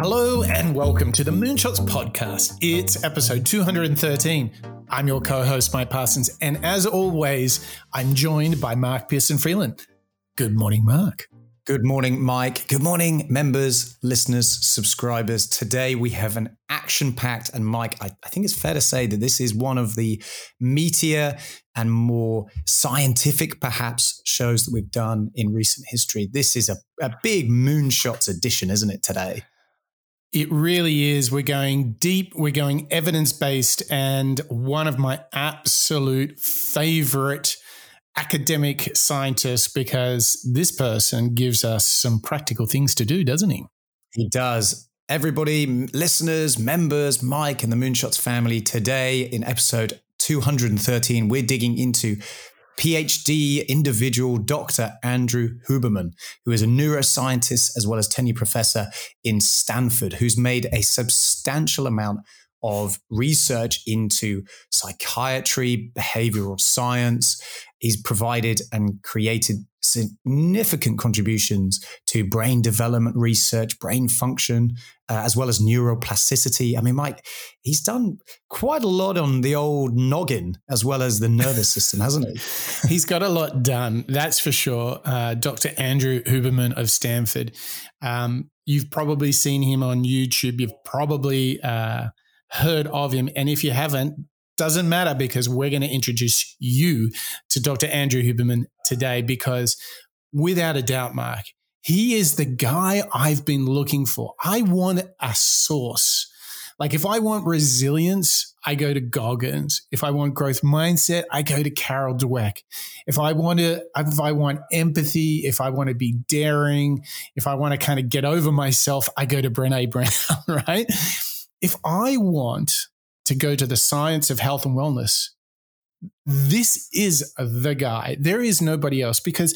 Hello and welcome to the Moonshots podcast. It's episode 213. I'm your co host, Mike Parsons, and as always, I'm joined by Mark Pearson Freeland. Good morning, Mark. Good morning, Mike. Good morning, members, listeners, subscribers. Today we have an action packed, and Mike, I, I, think it's fair to say that this is one of the meatier and more scientific, perhaps, shows that we've done in recent history. This is a, a big moonshots edition, isn't it, today? It really is. We're going deep, we're going evidence based, and one of my absolute favorite academic scientists, because this person gives us some practical things to do, doesn't he? He does. Everybody, listeners, members, Mike and the Moonshots family, today in episode 213, we're digging into PhD individual Dr. Andrew Huberman, who is a neuroscientist as well as tenure professor in Stanford, who's made a substantial amount of research into psychiatry, behavioral science. He's provided and created significant contributions to brain development research, brain function, uh, as well as neuroplasticity. I mean, Mike, he's done quite a lot on the old noggin as well as the nervous system, hasn't he? he's got a lot done, that's for sure. Uh, Dr. Andrew Huberman of Stanford. Um, you've probably seen him on YouTube. You've probably uh, heard of him. And if you haven't, doesn't matter because we're going to introduce you to Dr. Andrew Huberman today because without a doubt, Mark, he is the guy I've been looking for. I want a source. Like if I want resilience, I go to Goggins. If I want growth mindset, I go to Carol Dweck. If I want to, if I want empathy, if I want to be daring, if I want to kind of get over myself, I go to Brene Brown, right? if I want to go to the science of health and wellness, this is the guy. There is nobody else because,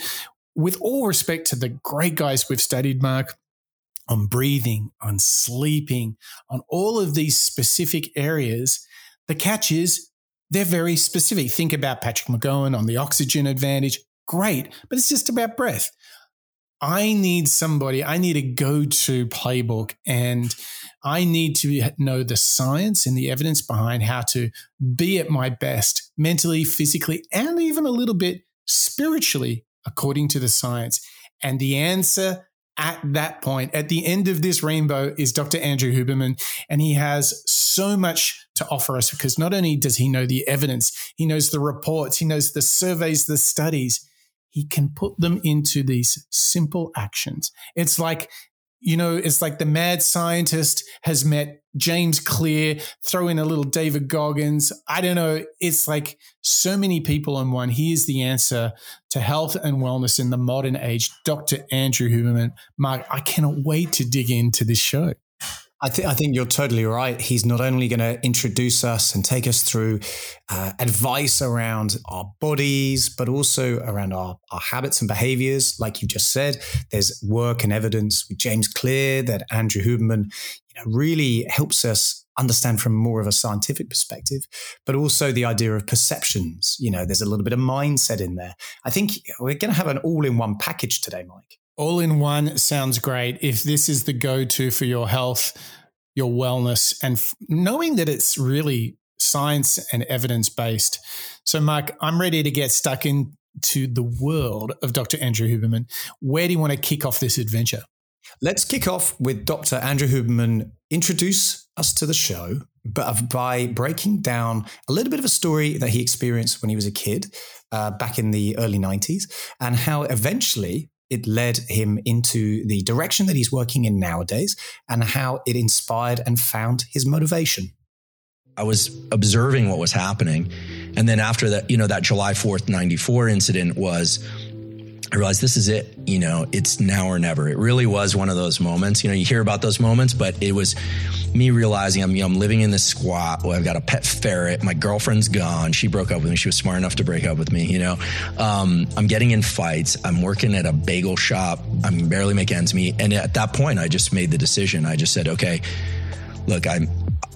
with all respect to the great guys we've studied, Mark, on breathing, on sleeping, on all of these specific areas, the catch is they're very specific. Think about Patrick McKeown on the oxygen advantage. Great, but it's just about breath. I need somebody, I need a go to playbook, and I need to know the science and the evidence behind how to be at my best mentally, physically, and even a little bit spiritually, according to the science. And the answer at that point, at the end of this rainbow, is Dr. Andrew Huberman. And he has so much to offer us because not only does he know the evidence, he knows the reports, he knows the surveys, the studies he can put them into these simple actions. It's like, you know, it's like the mad scientist has met James Clear, throw in a little David Goggins. I don't know. It's like so many people in one. He is the answer to health and wellness in the modern age. Dr. Andrew Huberman. Mark, I cannot wait to dig into this show. I, th- I think you're totally right. He's not only going to introduce us and take us through uh, advice around our bodies, but also around our, our habits and behaviors. Like you just said, there's work and evidence with James Clear that Andrew Huberman you know, really helps us understand from more of a scientific perspective, but also the idea of perceptions. You know, there's a little bit of mindset in there. I think we're going to have an all in one package today, Mike. All in one sounds great. If this is the go to for your health, your wellness, and f- knowing that it's really science and evidence based. So, Mark, I'm ready to get stuck into the world of Dr. Andrew Huberman. Where do you want to kick off this adventure? Let's kick off with Dr. Andrew Huberman introduce us to the show, but by breaking down a little bit of a story that he experienced when he was a kid uh, back in the early 90s and how eventually it led him into the direction that he's working in nowadays and how it inspired and found his motivation. I was observing what was happening. And then after that, you know, that July 4th, 94 incident was I realized this is it. You know, it's now or never. It really was one of those moments. You know, you hear about those moments, but it was me realizing I'm, you know, I'm living in this squat. I've got a pet ferret. My girlfriend's gone. She broke up with me. She was smart enough to break up with me. You know, um, I'm getting in fights. I'm working at a bagel shop. I'm barely making ends meet. And at that point, I just made the decision. I just said, okay, look, I'm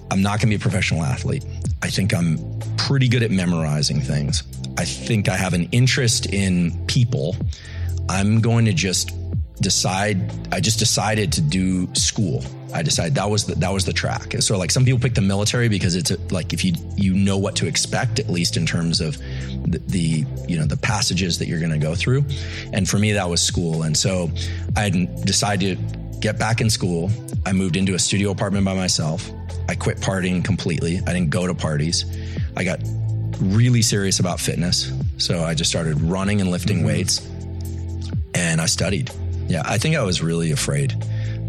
I'm not going to be a professional athlete. I think I'm pretty good at memorizing things. I think I have an interest in people. I'm going to just decide, I just decided to do school. I decided that was the, that was the track. So like some people pick the military because it's a, like if you you know what to expect at least in terms of the, the you know the passages that you're going to go through, and for me that was school. And so I decided to get back in school. I moved into a studio apartment by myself. I quit partying completely. I didn't go to parties. I got really serious about fitness. So I just started running and lifting mm-hmm. weights and I studied. Yeah, I think I was really afraid.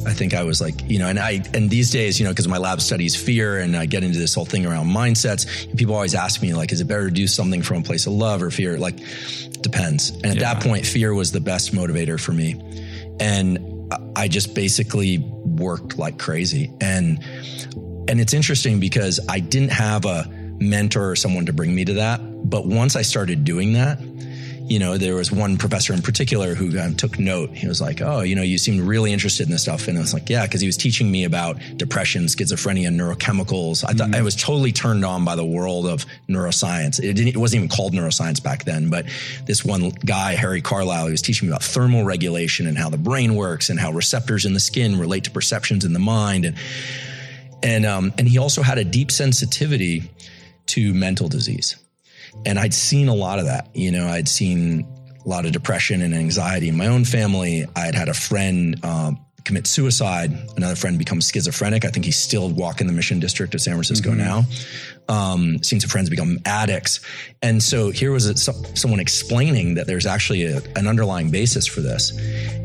I think I was like, you know, and I, and these days, you know, because my lab studies fear and I get into this whole thing around mindsets. People always ask me, like, is it better to do something from a place of love or fear? Like, depends. And at yeah. that point, fear was the best motivator for me. And I just basically worked like crazy. And, and it's interesting because I didn't have a mentor or someone to bring me to that. But once I started doing that, you know, there was one professor in particular who um, took note. He was like, "Oh, you know, you seem really interested in this stuff," and I was like, "Yeah," because he was teaching me about depression, schizophrenia, neurochemicals. I thought mm. I was totally turned on by the world of neuroscience. It, it, wasn't even called neuroscience back then, but this one guy, Harry Carlisle, he was teaching me about thermal regulation and how the brain works and how receptors in the skin relate to perceptions in the mind, and and um, and he also had a deep sensitivity to mental disease. And I'd seen a lot of that. You know, I'd seen a lot of depression and anxiety in my own family. I'd had a friend um, commit suicide. Another friend become schizophrenic. I think he's still walking the Mission District of San Francisco mm-hmm. now. Um, seen some friends become addicts. And so here was a, someone explaining that there's actually a, an underlying basis for this.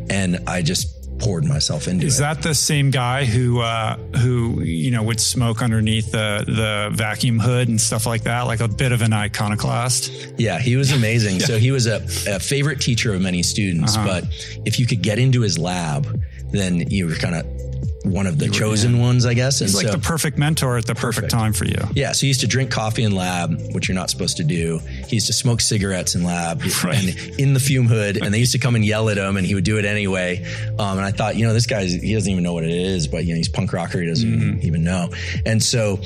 And I just poured myself into Is it. that the same guy who uh, who you know would smoke underneath the the vacuum hood and stuff like that? Like a bit of an iconoclast. Yeah, he was amazing. yeah. So he was a, a, favorite teacher of many students, uh-huh. but if you could get into his lab, then you were kind of one of the chosen ones, I guess. And He's like so, the perfect mentor at the perfect. perfect. time for you. Yeah. So he used to drink coffee in lab, which you're not supposed to do. He used to smoke cigarettes in lab right. and in the fume hood. And they used to come and yell at him, and he would do it anyway. Um, and I thought, you know, this guy, he doesn't even know what it is, but you know, he's punk rocker. He doesn't mm-hmm. even know. And so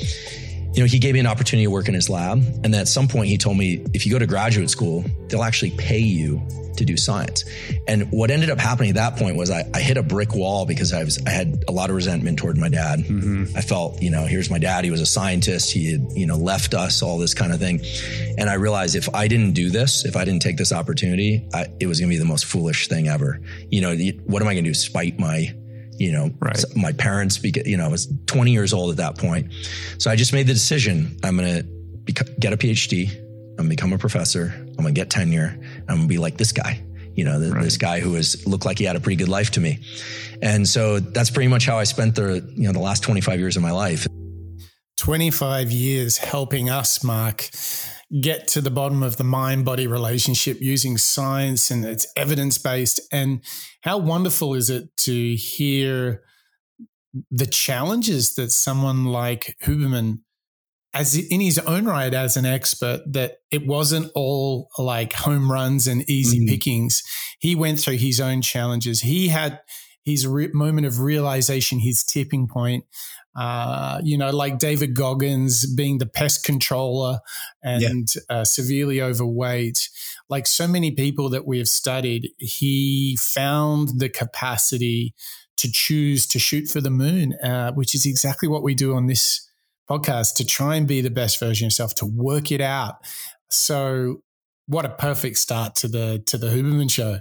you know, he gave me an opportunity to work in his lab. And at some point, he told me if you go to graduate school, they'll actually pay you to do science. And what ended up happening at that point was I, I hit a brick wall because I was I had a lot of resentment toward my dad. Mm-hmm. I felt, you know, here's my dad. He was a scientist. He had, you know, left us, all this kind of thing. And I realized if I didn't do this, if I didn't take this opportunity, I, it was going to be the most foolish thing ever. You know, what am I going to do? Spite my you know, right. my parents, because, you know, I was 20 years old at that point. So I just made the decision. I'm going to get a PhD. I'm going to become a professor. I'm going to get tenure. I'm going to be like this guy, you know, the, right. this guy who was looked like he had a pretty good life to me. And so that's pretty much how I spent the, you know, the last 25 years of my life. 25 years helping us, Mark, get to the bottom of the mind body relationship using science and it's evidence based. And how wonderful is it to hear the challenges that someone like Huberman, as in his own right as an expert, that it wasn't all like home runs and easy mm. pickings. He went through his own challenges. He had his re- moment of realization, his tipping point. Uh, you know, like David Goggins being the pest controller and yeah. uh, severely overweight. Like so many people that we have studied, he found the capacity to choose to shoot for the moon, uh, which is exactly what we do on this podcast to try and be the best version of yourself, to work it out. So, what a perfect start to the to the Huberman show.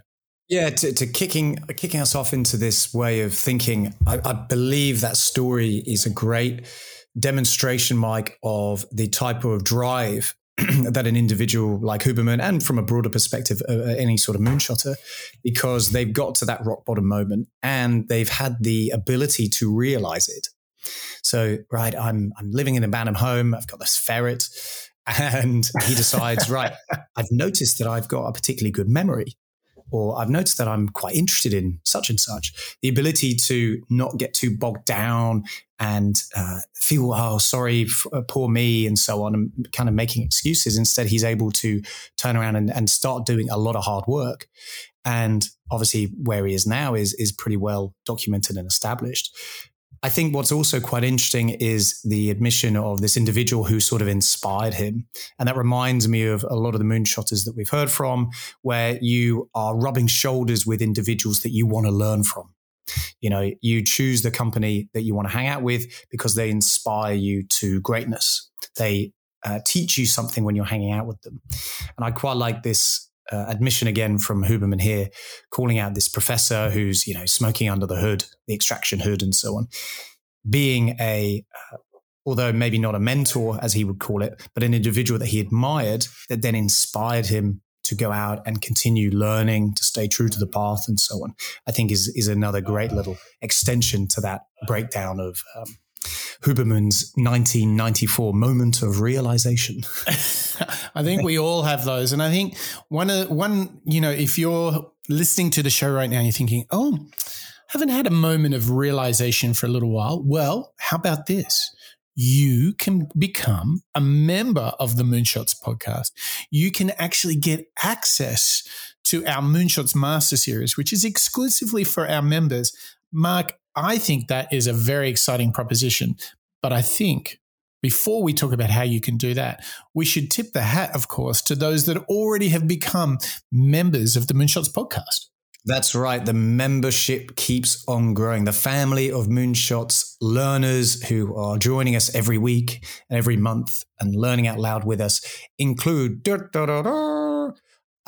Yeah, to, to, kicking kicking us off into this way of thinking, I, I, believe that story is a great demonstration, Mike, of the type of drive that an individual like Huberman, and from a broader perspective, uh, uh, any sort of moonshotter, because they've got to that rock bottom moment and they've had the ability to realize it. So, right, I'm I'm living in a abandoned home. I've got this ferret, and he decides, right, I've noticed that I've got a particularly good memory or I've noticed that I'm quite interested in such and such. The ability to not get too bogged down and uh, feel, oh, sorry, f- uh, poor me, and so on, and kind of making excuses. Instead, he's able to turn around and, and start doing a lot of hard work. And obviously, where he is now is is pretty well documented and established. I think what's also quite interesting is the admission of this individual who sort of inspired him. And that reminds me of a lot of the moonshotters that we've heard from, where you are rubbing shoulders with individuals that you want to learn from. You know, you choose the company that you want to hang out with because they inspire you to greatness. They uh, teach you something when you're hanging out with them. And I quite like this uh, admission again from Huberman here, calling out this professor who's, you know, smoking under the hood, the extraction hood and so on, being a, uh, although maybe not a mentor as he would call it, but an individual that he admired that then inspired him to go out and continue learning, to stay true to the path, and so on. I think is is another great little extension to that breakdown of. Um, Huberman's 1994 moment of realization. I think we all have those, and I think one of one, you know, if you're listening to the show right now, and you're thinking, "Oh, I haven't had a moment of realization for a little while." Well, how about this? you can become a member of the Moonshots podcast. You can actually get access to our Moonshots Master Series, which is exclusively for our members. Mark, I think that is a very exciting proposition. But I think before we talk about how you can do that, we should tip the hat, of course, to those that already have become members of the Moonshots podcast. That's right. The membership keeps on growing. The family of Moonshots learners who are joining us every week and every month and learning out loud with us include.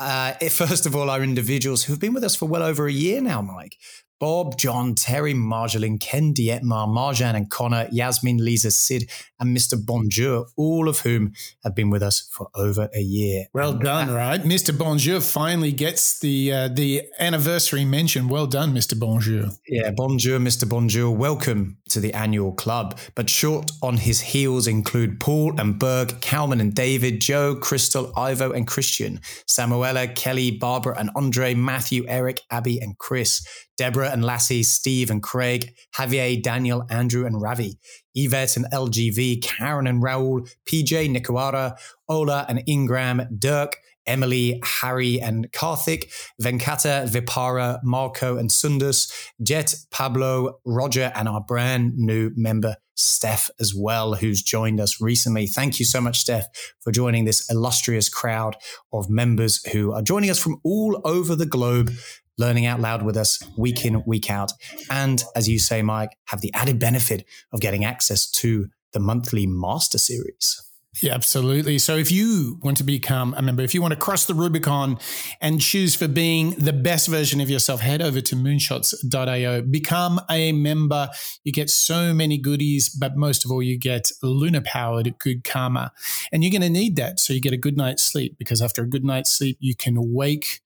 Uh, first of all, our individuals who've been with us for well over a year now, Mike. Bob, John, Terry, Marjolin, Ken Dietmar, Marjan and Connor, Yasmin, Lisa, Sid, and Mr. Bonjour, all of whom have been with us for over a year. Well and done, that, right? Mr. Bonjour finally gets the uh, the anniversary mention. Well done, Mr. Bonjour. Yeah, Bonjour, Mr. Bonjour. Welcome to the annual club. But short on his heels include Paul and Berg, Kalman and David, Joe, Crystal, Ivo and Christian, Samuela, Kelly, Barbara and Andre, Matthew, Eric, Abby and Chris. Deborah and Lassie, Steve and Craig, Javier, Daniel, Andrew and Ravi, Yvette and LGV, Karen and Raul, PJ, Nicoara, Ola and Ingram, Dirk, Emily, Harry and Karthik, Venkata, Vipara, Marco and Sundus, Jet, Pablo, Roger, and our brand new member, Steph, as well, who's joined us recently. Thank you so much, Steph, for joining this illustrious crowd of members who are joining us from all over the globe learning out loud with us week in, week out. And as you say, Mike, have the added benefit of getting access to the monthly master series. Yeah, absolutely. So if you want to become a member, if you want to cross the Rubicon and choose for being the best version of yourself, head over to moonshots.io, become a member. You get so many goodies, but most of all, you get lunar powered good karma. And you're going to need that. So you get a good night's sleep because after a good night's sleep, you can wake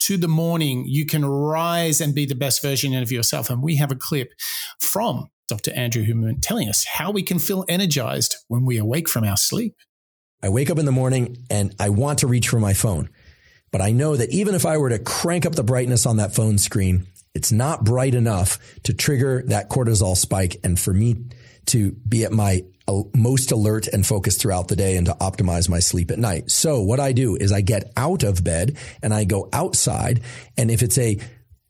to the morning, you can rise and be the best version of yourself. And we have a clip from Dr. Andrew Huberman telling us how we can feel energized when we awake from our sleep. I wake up in the morning and I want to reach for my phone. But I know that even if I were to crank up the brightness on that phone screen, it's not bright enough to trigger that cortisol spike and for me to be at my most alert and focused throughout the day and to optimize my sleep at night. So what I do is I get out of bed and I go outside. And if it's a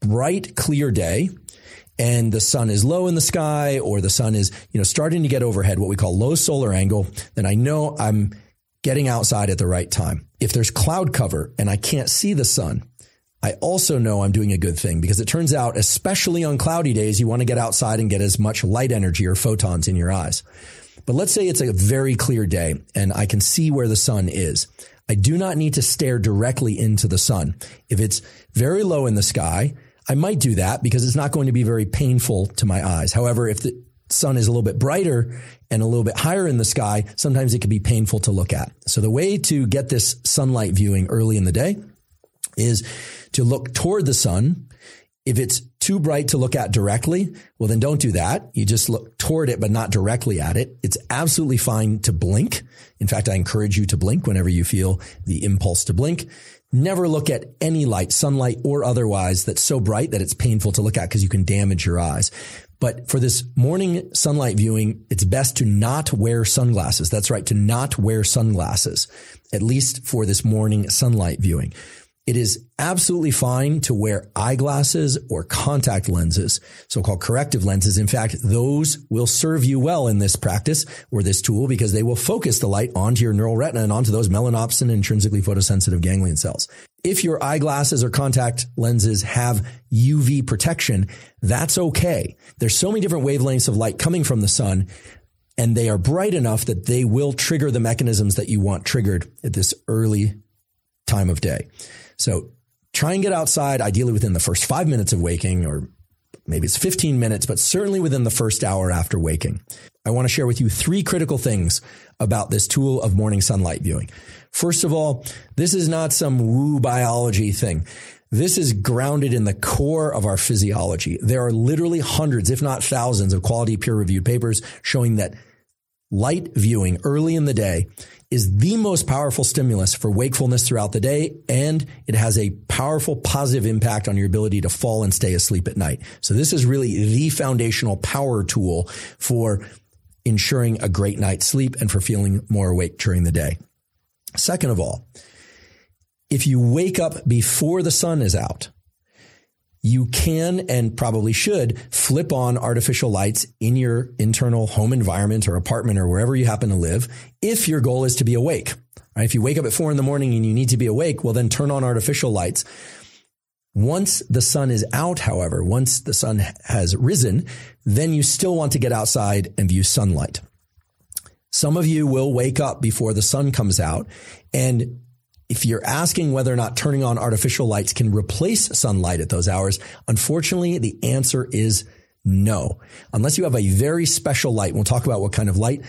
bright, clear day, and the sun is low in the sky or the sun is, you know, starting to get overhead, what we call low solar angle, then I know I'm getting outside at the right time. If there's cloud cover and I can't see the sun, I also know I'm doing a good thing because it turns out, especially on cloudy days, you want to get outside and get as much light energy or photons in your eyes. But let's say it's a very clear day and I can see where the sun is. I do not need to stare directly into the sun. If it's very low in the sky, I might do that because it's not going to be very painful to my eyes. However, if the sun is a little bit brighter and a little bit higher in the sky, sometimes it can be painful to look at. So the way to get this sunlight viewing early in the day is to look toward the sun if it's too bright to look at directly, well, then don't do that. You just look toward it, but not directly at it. It's absolutely fine to blink. In fact, I encourage you to blink whenever you feel the impulse to blink. Never look at any light, sunlight or otherwise that's so bright that it's painful to look at because you can damage your eyes. But for this morning sunlight viewing, it's best to not wear sunglasses. That's right, to not wear sunglasses, at least for this morning sunlight viewing. It is absolutely fine to wear eyeglasses or contact lenses, so-called corrective lenses. In fact, those will serve you well in this practice or this tool because they will focus the light onto your neural retina and onto those melanopsin intrinsically photosensitive ganglion cells. if your eyeglasses or contact lenses have UV protection, that's okay. There's so many different wavelengths of light coming from the sun and they are bright enough that they will trigger the mechanisms that you want triggered at this early time of day. So try and get outside, ideally within the first five minutes of waking, or maybe it's 15 minutes, but certainly within the first hour after waking. I want to share with you three critical things about this tool of morning sunlight viewing. First of all, this is not some woo biology thing. This is grounded in the core of our physiology. There are literally hundreds, if not thousands, of quality peer reviewed papers showing that light viewing early in the day is the most powerful stimulus for wakefulness throughout the day. And it has a powerful positive impact on your ability to fall and stay asleep at night. So this is really the foundational power tool for ensuring a great night's sleep and for feeling more awake during the day. Second of all, if you wake up before the sun is out, you can and probably should flip on artificial lights in your internal home environment or apartment or wherever you happen to live if your goal is to be awake. Right? If you wake up at four in the morning and you need to be awake, well, then turn on artificial lights. Once the sun is out, however, once the sun has risen, then you still want to get outside and view sunlight. Some of you will wake up before the sun comes out and if you're asking whether or not turning on artificial lights can replace sunlight at those hours, unfortunately, the answer is no. Unless you have a very special light, we'll talk about what kind of light.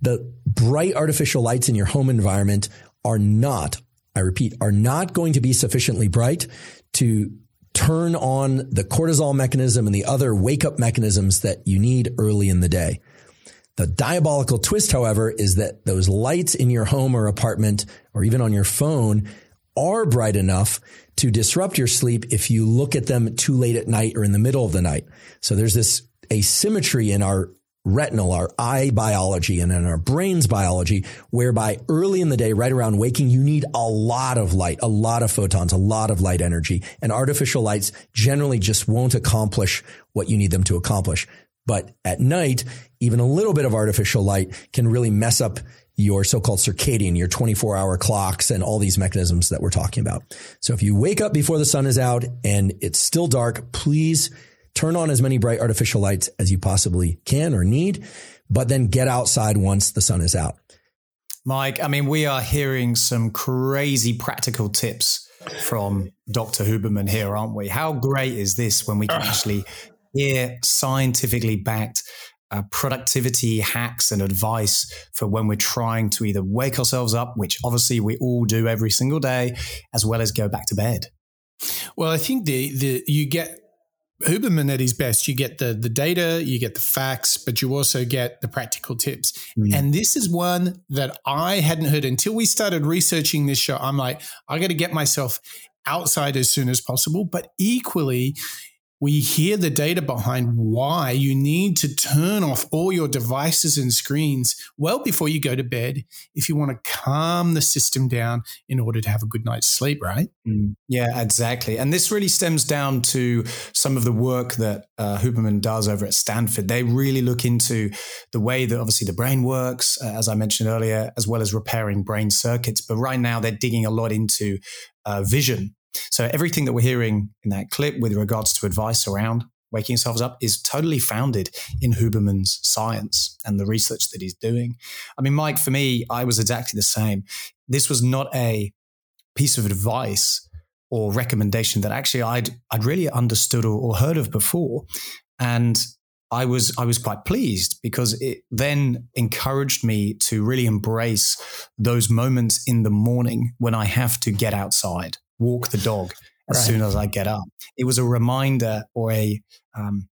The bright artificial lights in your home environment are not, I repeat, are not going to be sufficiently bright to turn on the cortisol mechanism and the other wake up mechanisms that you need early in the day. The diabolical twist, however, is that those lights in your home or apartment or even on your phone are bright enough to disrupt your sleep if you look at them too late at night or in the middle of the night. So there's this asymmetry in our retinal, our eye biology and in our brain's biology, whereby early in the day, right around waking, you need a lot of light, a lot of photons, a lot of light energy and artificial lights generally just won't accomplish what you need them to accomplish. But at night, even a little bit of artificial light can really mess up your so-called circadian, your 24 hour clocks and all these mechanisms that we're talking about. So if you wake up before the sun is out and it's still dark, please turn on as many bright artificial lights as you possibly can or need, but then get outside once the sun is out. Mike, I mean, we are hearing some crazy practical tips from Dr. Huberman here, aren't we? How great is this when we can actually hear scientifically backed uh, productivity hacks and advice for when we're trying to either wake ourselves up, which obviously we all do every single day, as well as go back to bed. Well, I think the the you get Huberman at his best. You get the the data, you get the facts, but you also get the practical tips. Mm. And this is one that I hadn't heard until we started researching this show. I'm like, I got to get myself outside as soon as possible. But equally, we hear the data behind why you need to turn off all your devices and screens well before you go to bed if you want to calm the system down in order to have a good night's sleep, right? Mm, yeah, exactly. And this really stems down to some of the work that uh, Huberman does over at Stanford. They really look into the way that obviously the brain works, uh, as I mentioned earlier, as well as repairing brain circuits. But right now, they're digging a lot into uh, vision so everything that we're hearing in that clip with regards to advice around waking yourselves up is totally founded in Huberman's science and the research that he's doing. I mean, Mike, for me, I was exactly the same. This was not a piece of advice or recommendation that actually I'd I'd really understood or, or heard of before. And I was I was quite pleased because it then encouraged me to really embrace those moments in the morning when I have to get outside walk the dog as right. soon as I get up. It was a reminder or a um,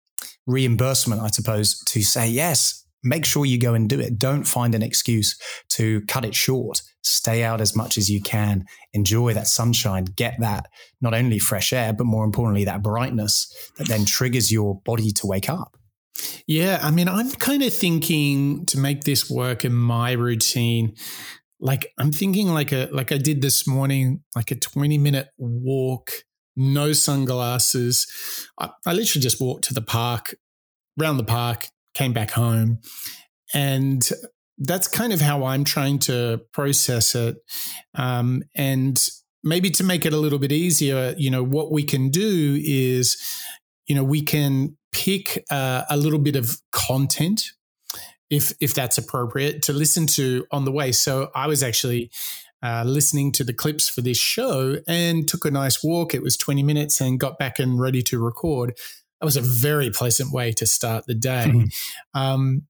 reimbursement, I suppose, to say, yes, make sure you go and do it. Don't find an excuse to cut it short. Stay out as much as you can. Enjoy that sunshine. Get that not only fresh air, but more importantly, that brightness that then triggers your body to wake up. Yeah, I mean, I'm kind of thinking to make this work in my routine like I'm thinking like a like I did this morning, like a 20 minute walk, no sunglasses. I, I literally just walked to the park, around the park, came back home. And that's kind of how I'm trying to process it. Um, and maybe to make it a little bit easier, you know, what we can do is, you know, we can pick uh, a little bit of content if if that's appropriate to listen to on the way. So I was actually uh, listening to the clips for this show and took a nice walk. It was 20 minutes and got back and ready to record. That was a very pleasant way to start the day. Mm-hmm. Um,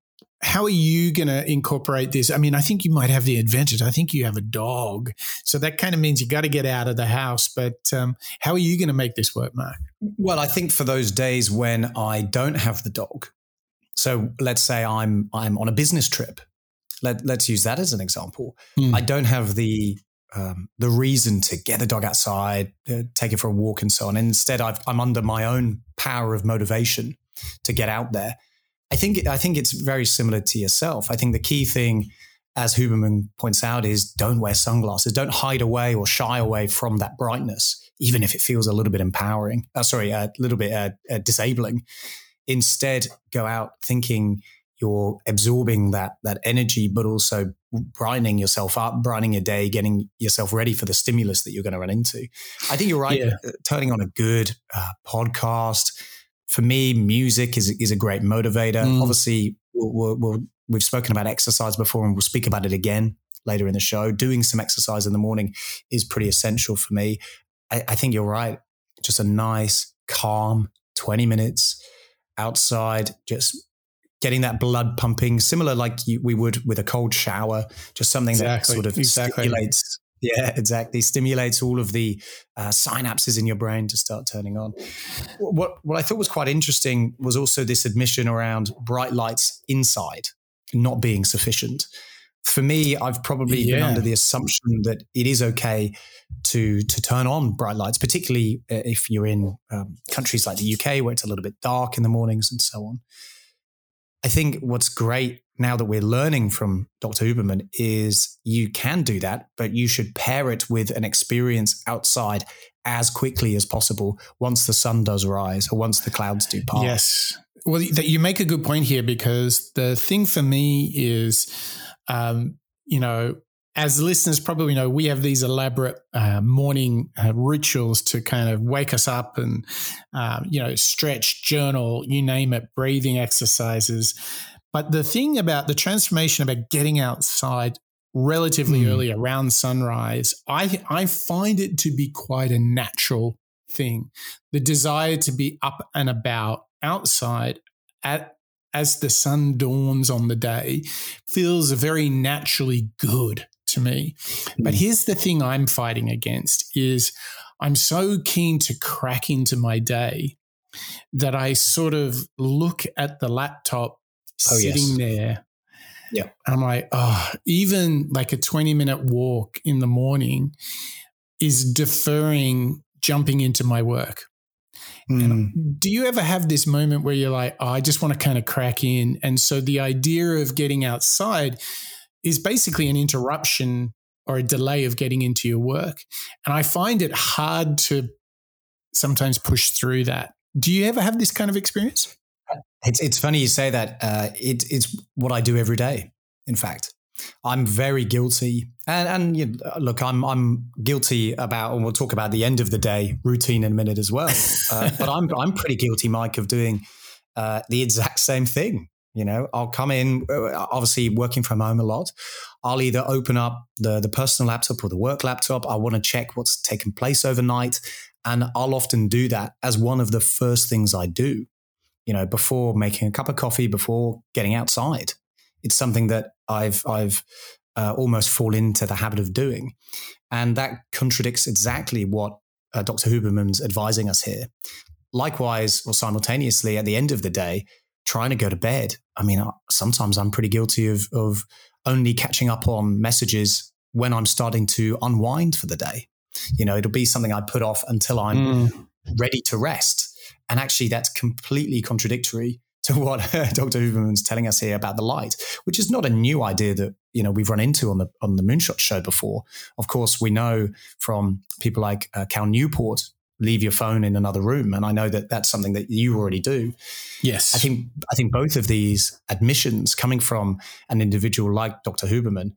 how are you going to incorporate this? I mean, I think you might have the advantage. I think you have a dog. So that kind of means you got to get out of the house. But um, how are you going to make this work, Mark? Well, I think for those days when I don't have the dog, so let's say I'm I'm on a business trip. Let, let's use that as an example. Mm. I don't have the um, the reason to get the dog outside, uh, take it for a walk, and so on. instead, i am under my own power of motivation to get out there. I think I think it's very similar to yourself. I think the key thing, as Huberman points out, is don't wear sunglasses. Don't hide away or shy away from that brightness, even if it feels a little bit empowering. Uh, sorry, a little bit uh, uh, disabling. Instead, go out thinking you're absorbing that that energy, but also brining yourself up, brining your day, getting yourself ready for the stimulus that you're going to run into. I think you're right. Yeah. Uh, turning on a good uh, podcast for me, music is is a great motivator. Mm. Obviously, we we we've spoken about exercise before, and we'll speak about it again later in the show. Doing some exercise in the morning is pretty essential for me. I, I think you're right. Just a nice, calm twenty minutes outside, just getting that blood pumping, similar like you, we would with a cold shower, just something exactly. that sort of exactly. stimulates. Yeah, exactly. Stimulates all of the uh, synapses in your brain to start turning on. What what I thought was quite interesting was also this admission around bright lights inside not being sufficient. For me, I've probably yeah. been under the assumption that it is okay to to turn on bright lights, particularly uh, if you're in um, countries like the UK where it's a little bit dark in the mornings and so on. I think what's great now that we're learning from Dr. Huberman is you can do that, but you should pair it with an experience outside as quickly as possible once the sun does rise or once the clouds do pass. Yes. Well, you make a good point here because the thing for me is, um, you know, as listeners probably know, we have these elaborate uh, morning uh, rituals to kind of wake us up and, uh, you know, stretch, journal, you name it, breathing exercises. But the thing about the transformation about getting outside relatively mm. early around sunrise, I, I find it to be quite a natural thing. The desire to be up and about outside at as the sun dawns on the day feels very naturally good to me. But hmm. here's the thing I'm fighting against is I'm so keen to crack into my day that I sort of look at the laptop oh, sitting yes. there. Yeah. I'm like, oh, even like a 20 minute walk in the morning is deferring jumping into my work. Mm. do you ever have this moment where you're like, oh, I just want to kind of crack in? And so the idea of getting outside is basically an interruption or a delay of getting into your work. And I find it hard to sometimes push through that. Do you ever have this kind of experience? It's, it's funny you say that. Uh, it, it's what I do every day, in fact. I'm very guilty, and and you know, look, I'm I'm guilty about, and we'll talk about the end of the day routine in a minute as well. Uh, but I'm I'm pretty guilty, Mike, of doing uh, the exact same thing. You know, I'll come in, uh, obviously working from home a lot. I'll either open up the, the personal laptop or the work laptop. I want to check what's taken place overnight. And I'll often do that as one of the first things I do, you know, before making a cup of coffee, before getting outside. It's something that I've, I've uh, almost fall into the habit of doing. And that contradicts exactly what uh, Dr. Huberman's advising us here. Likewise, or simultaneously, at the end of the day, trying to go to bed. I mean, sometimes I'm pretty guilty of, of only catching up on messages when I'm starting to unwind for the day. You know, it'll be something I put off until I'm mm. ready to rest. And actually, that's completely contradictory to what Dr. Huberman's telling us here about the light, which is not a new idea that you know we've run into on the on the Moonshot show before. Of course, we know from people like uh, Cal Newport leave your phone in another room. And I know that that's something that you already do. Yes. I think, I think both of these admissions coming from an individual like Dr. Huberman,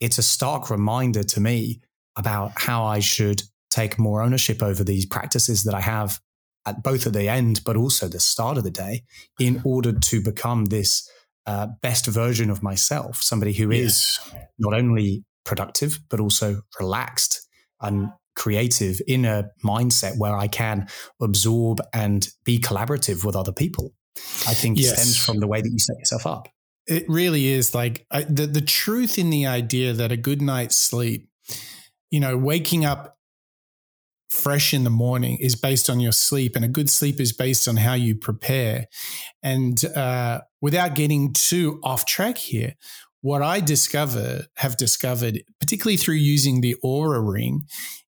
it's a stark reminder to me about how I should take more ownership over these practices that I have at both at the end, but also the start of the day in order to become this uh, best version of myself, somebody who yes. is not only productive, but also relaxed and creative in a mindset where I can absorb and be collaborative with other people. I think yes. stems from the way that you set yourself up. It really is like I, the the truth in the idea that a good night's sleep, you know, waking up fresh in the morning is based on your sleep, and a good sleep is based on how you prepare. And uh, without getting too off track here, what I discover have discovered, particularly through using the Oura ring,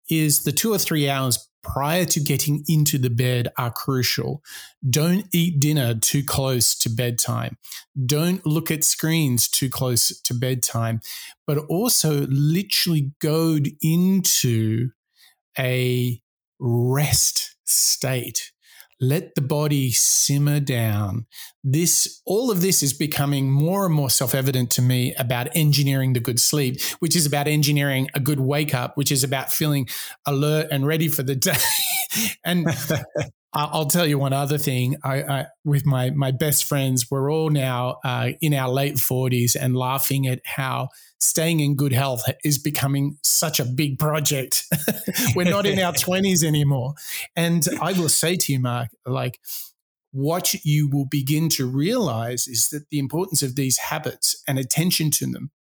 is the two or three hours prior to getting into the bed are crucial. Don't eat dinner too close to bedtime. Don't look at screens too close to bedtime, but also literally go into a rest state let the body simmer down. This, all of this is becoming more and more self evident to me about engineering the good sleep, which is about engineering a good wake up, which is about feeling alert and ready for the day. and I'll tell you one other thing. I, I, with my my best friends, we're all now uh, in our late forties and laughing at how staying in good health is becoming such a big project. we're not in our twenties anymore, and I will say to you, Mark, like what you will begin to realize is that the importance of these habits and attention to them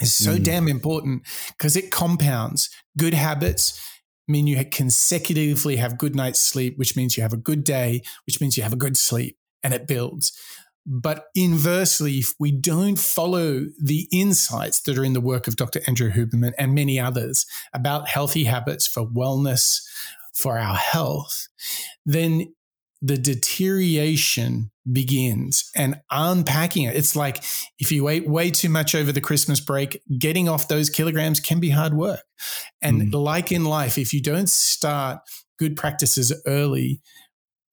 is so mm. damn important because it compounds good habits mean you consecutively have good night's sleep, which means you have a good day, which means you have a good sleep and it builds. But inversely, if we don't follow the insights that are in the work of Dr. Andrew Huberman and many others about healthy habits for wellness, for our health, then the deterioration begins and unpacking it. It's like if you ate way too much over the Christmas break, getting off those kilograms can be hard work. And mm. like in life, if you don't start good practices early,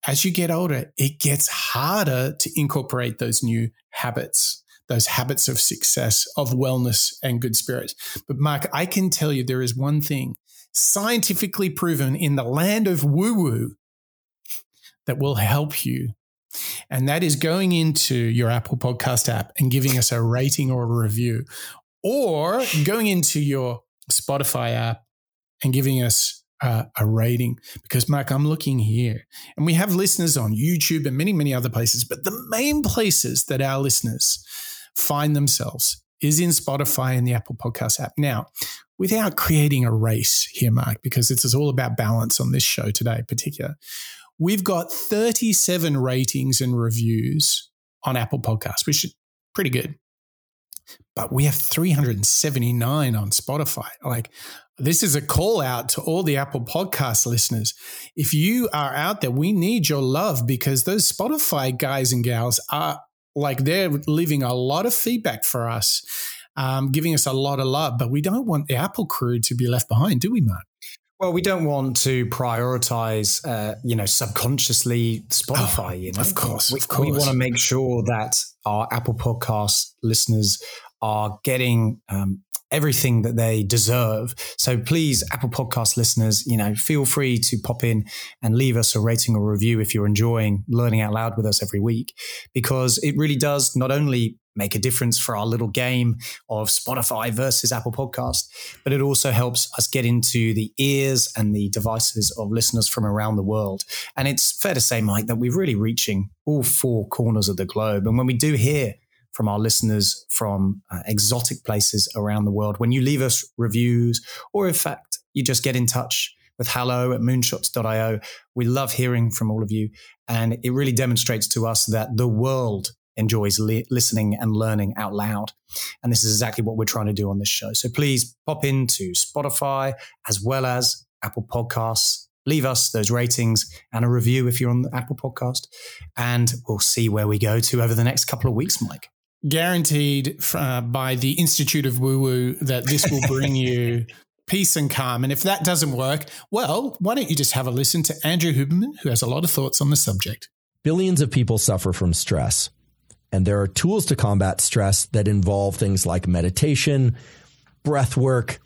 as you get older, it gets harder to incorporate those new habits, those habits of success, of wellness and good spirits. But Mark, I can tell you there is one thing scientifically proven in the land of woo woo that will help you. And that is going into your Apple Podcast app and giving us a rating or a review, or going into your Spotify app and giving us uh, a rating. Because, Mark, I'm looking here and we have listeners on YouTube and many, many other places, but the main places that our listeners find themselves is in Spotify and the Apple Podcast app. Now, without creating a race here, Mark, because this is all about balance on this show today, in particular, We've got 37 ratings and reviews on Apple Podcasts, which is pretty good. But we have 379 on Spotify. Like, this is a call out to all the Apple Podcast listeners. If you are out there, we need your love because those Spotify guys and gals are like they're leaving a lot of feedback for us, um, giving us a lot of love. But we don't want the Apple crew to be left behind, do we, Mark? Well, we don't want to prioritize, uh, you know, subconsciously Spotify. Oh, you know, of course, we, of course. we want to make sure that our Apple Podcast listeners are getting um, everything that they deserve. So please, Apple Podcast listeners, you know, feel free to pop in and leave us a rating or review if you're enjoying learning out loud with us every week, because it really does not only make a difference for our little game of Spotify versus Apple Podcast, but it also helps us get into the ears and the devices of listeners from around the world. And it's fair to say, Mike, that we're really reaching all four corners of the globe. And when we do hear from our listeners from uh, exotic places around the world, when you leave us reviews, or in fact, you just get in touch with hello at moonshots.io. We love hearing from all of you. And it really demonstrates to us that the world enjoys li- listening and learning out loud. And this is exactly what we're trying to do on this show. So please pop into Spotify as well as Apple Podcasts. Leave us those ratings and a review if you're on the Apple Podcast. And we'll see where we go to over the next couple of weeks, Mike. Guaranteed uh, by the Institute of Woo Woo that this will bring you peace and calm. And if that doesn't work, well, why don't you just have a listen to Andrew Huberman, who has a lot of thoughts on the subject? Billions of people suffer from stress. And there are tools to combat stress that involve things like meditation, breath work,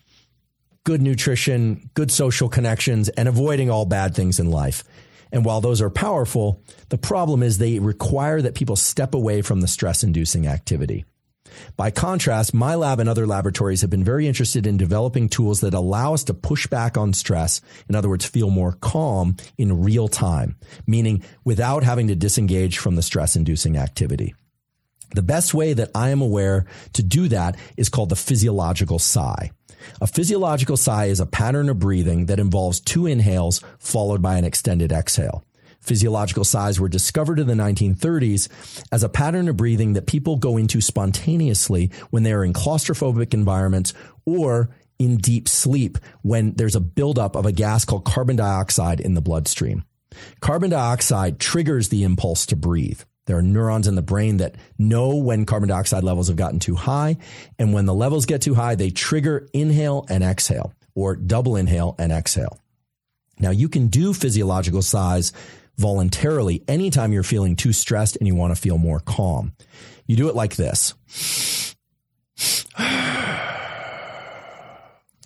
good nutrition, good social connections, and avoiding all bad things in life. And while those are powerful, the problem is they require that people step away from the stress inducing activity. By contrast, my lab and other laboratories have been very interested in developing tools that allow us to push back on stress. In other words, feel more calm in real time, meaning without having to disengage from the stress inducing activity. The best way that I am aware to do that is called the physiological sigh. A physiological sigh is a pattern of breathing that involves two inhales followed by an extended exhale. Physiological sighs were discovered in the 1930s as a pattern of breathing that people go into spontaneously when they are in claustrophobic environments or in deep sleep when there's a buildup of a gas called carbon dioxide in the bloodstream. Carbon dioxide triggers the impulse to breathe. There are neurons in the brain that know when carbon dioxide levels have gotten too high. And when the levels get too high, they trigger inhale and exhale or double inhale and exhale. Now you can do physiological sighs voluntarily anytime you're feeling too stressed and you want to feel more calm. You do it like this.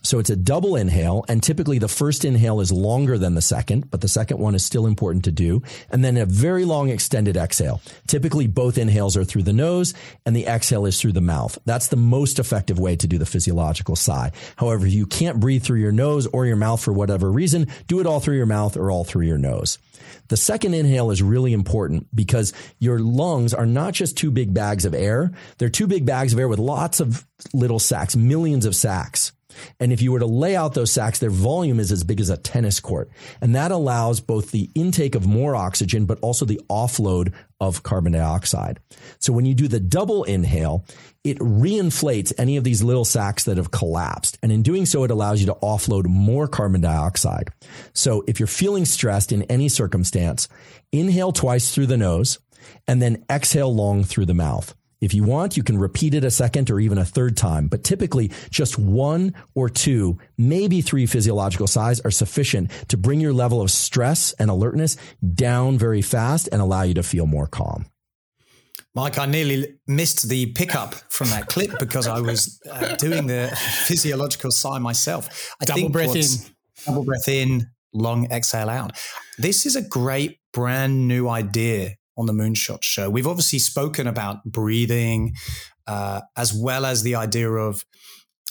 So it's a double inhale, and typically the first inhale is longer than the second, but the second one is still important to do. And then a very long extended exhale. Typically both inhales are through the nose and the exhale is through the mouth. That's the most effective way to do the physiological sigh. However, if you can't breathe through your nose or your mouth for whatever reason, do it all through your mouth or all through your nose. The second inhale is really important because your lungs are not just two big bags of air. They're two big bags of air with lots of little sacs, millions of sacs. And if you were to lay out those sacs, their volume is as big as a tennis court. And that allows both the intake of more oxygen, but also the offload of carbon dioxide. So when you do the double inhale, it reinflates any of these little sacs that have collapsed. And in doing so, it allows you to offload more carbon dioxide. So if you're feeling stressed in any circumstance, inhale twice through the nose and then exhale long through the mouth. If you want, you can repeat it a second or even a third time, but typically just one or two, maybe three physiological sighs are sufficient to bring your level of stress and alertness down very fast and allow you to feel more calm. Mike, I nearly missed the pickup from that clip because I was uh, doing the physiological sigh myself. I double breath in. Double breath in, long exhale out. This is a great brand new idea on the Moonshot Show. We've obviously spoken about breathing, uh, as well as the idea of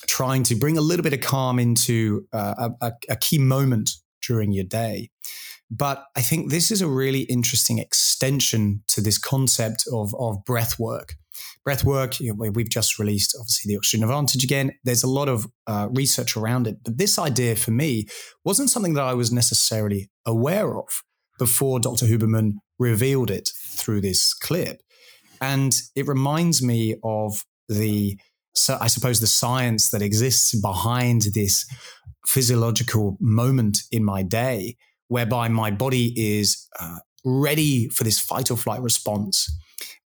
trying to bring a little bit of calm into uh, a, a, key moment during your day. But I think this is a really interesting extension to this concept of, of breath work. Breath work, you know, we've just released obviously the Oxygen Advantage again. There's a lot of uh, research around it. But this idea for me wasn't something that I was necessarily aware of before Dr. Huberman revealed it through this clip. And it reminds me of the, so I suppose, the science that exists behind this physiological moment in my day, whereby my body is uh, ready for this fight or flight response.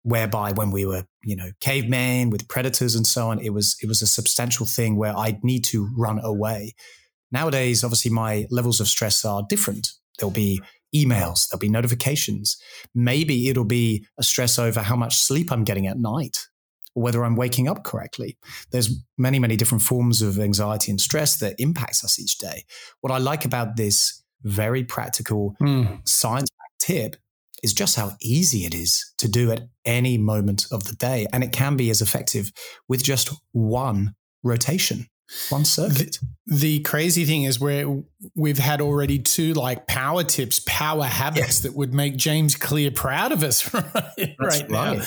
Whereby, when we were, you know, cavemen with predators and so on, it was it was a substantial thing where I'd need to run away. Nowadays, obviously, my levels of stress are different. There'll be emails, there'll be notifications. Maybe it'll be a stress over how much sleep I'm getting at night or whether I'm waking up correctly. There's many, many different forms of anxiety and stress that impacts us each day. What I like about this very practical mm. science tip is just how easy it is to do at any moment of the day. And it can be as effective with just one rotation one circuit. The, the, crazy thing is where we've had already two like power tips, power habits yeah. that would make James Clear proud of us right, right, right, now.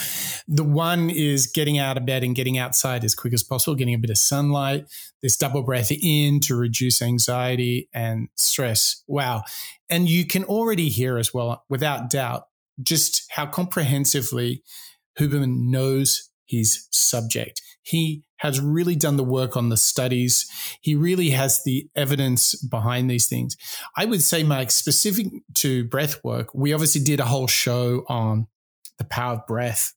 The one is getting out of bed and getting outside as quick as possible, getting a bit of sunlight, this double breath in to reduce anxiety and stress. Wow. And you can already hear as well, without doubt, just how comprehensively Huberman knows his subject. He has really done the work on the studies. He really has the evidence behind these things. I would say, Mike, specific to breath work, we obviously did a whole show on the power of breath.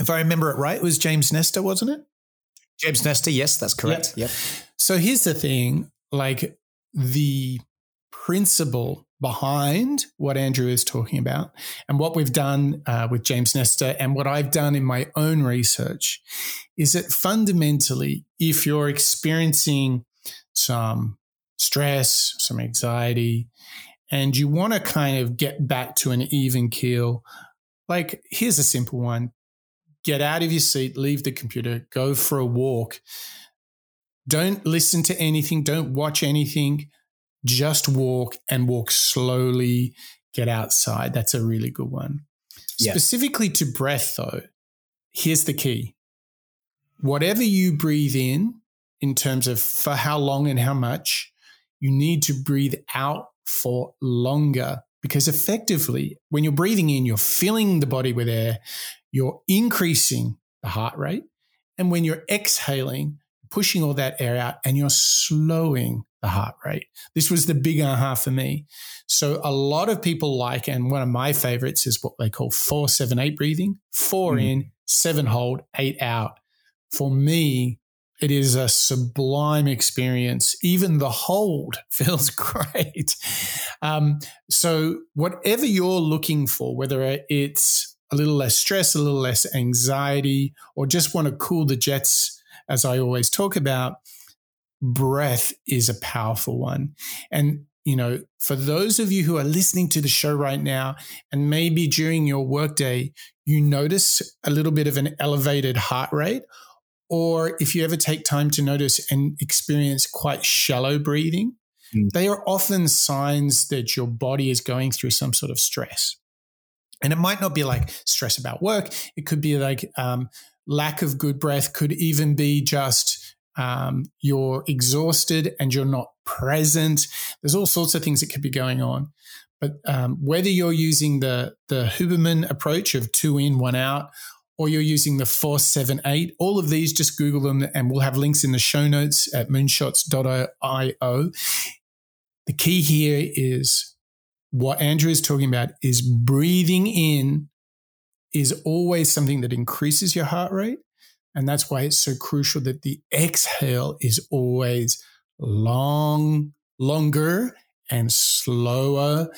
If I remember it right, it was James Nestor, wasn't it? James Nestor, yes, that's correct. Yep. yep. So here's the thing like the principle behind what Andrew is talking about and what we've done uh, with James Nestor and what I've done in my own research is that fundamentally, if you're experiencing some stress, some anxiety, and you want to kind of get back to an even keel. Like, here's a simple one get out of your seat, leave the computer, go for a walk. Don't listen to anything, don't watch anything, just walk and walk slowly. Get outside. That's a really good one. Yeah. Specifically to breath, though, here's the key whatever you breathe in, in terms of for how long and how much, you need to breathe out for longer because effectively, when you're breathing in, you're filling the body with air, you're increasing the heart rate. And when you're exhaling, pushing all that air out and you're slowing the heart rate. This was the big aha for me. So a lot of people like, and one of my favorites is what they call four, seven, eight breathing, four mm. in, seven hold, eight out. For me, it is a sublime experience. Even the hold feels great. Um, so, whatever you're looking for, whether it's a little less stress, a little less anxiety, or just want to cool the jets, as I always talk about, breath is a powerful one. And you know, for those of you who are listening to the show right now, and maybe during your workday, you notice a little bit of an elevated heart rate or if you ever take time to notice and experience quite shallow breathing, mm. they are often signs that your body is going through some sort of stress. And it might not be like stress about work, it could be like um, lack of good breath, could even be just um, you're exhausted and you're not present. There's all sorts of things that could be going on. But um, whether you're using the the Huberman approach of two in, one out, or you're using the 478, all of these, just Google them and we'll have links in the show notes at moonshots.io. The key here is what Andrew is talking about is breathing in is always something that increases your heart rate. And that's why it's so crucial that the exhale is always long, longer and slower.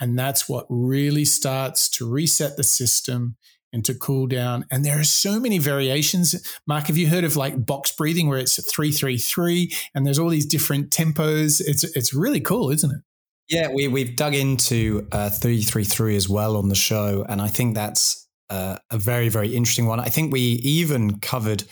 And that's what really starts to reset the system and to cool down. And there are so many variations. Mark, have you heard of like box breathing where it's three, three, three, and there's all these different tempos? It's it's really cool, isn't it? Yeah, we we've dug into uh, three, three, three as well on the show, and I think that's uh, a very, very interesting one. I think we even covered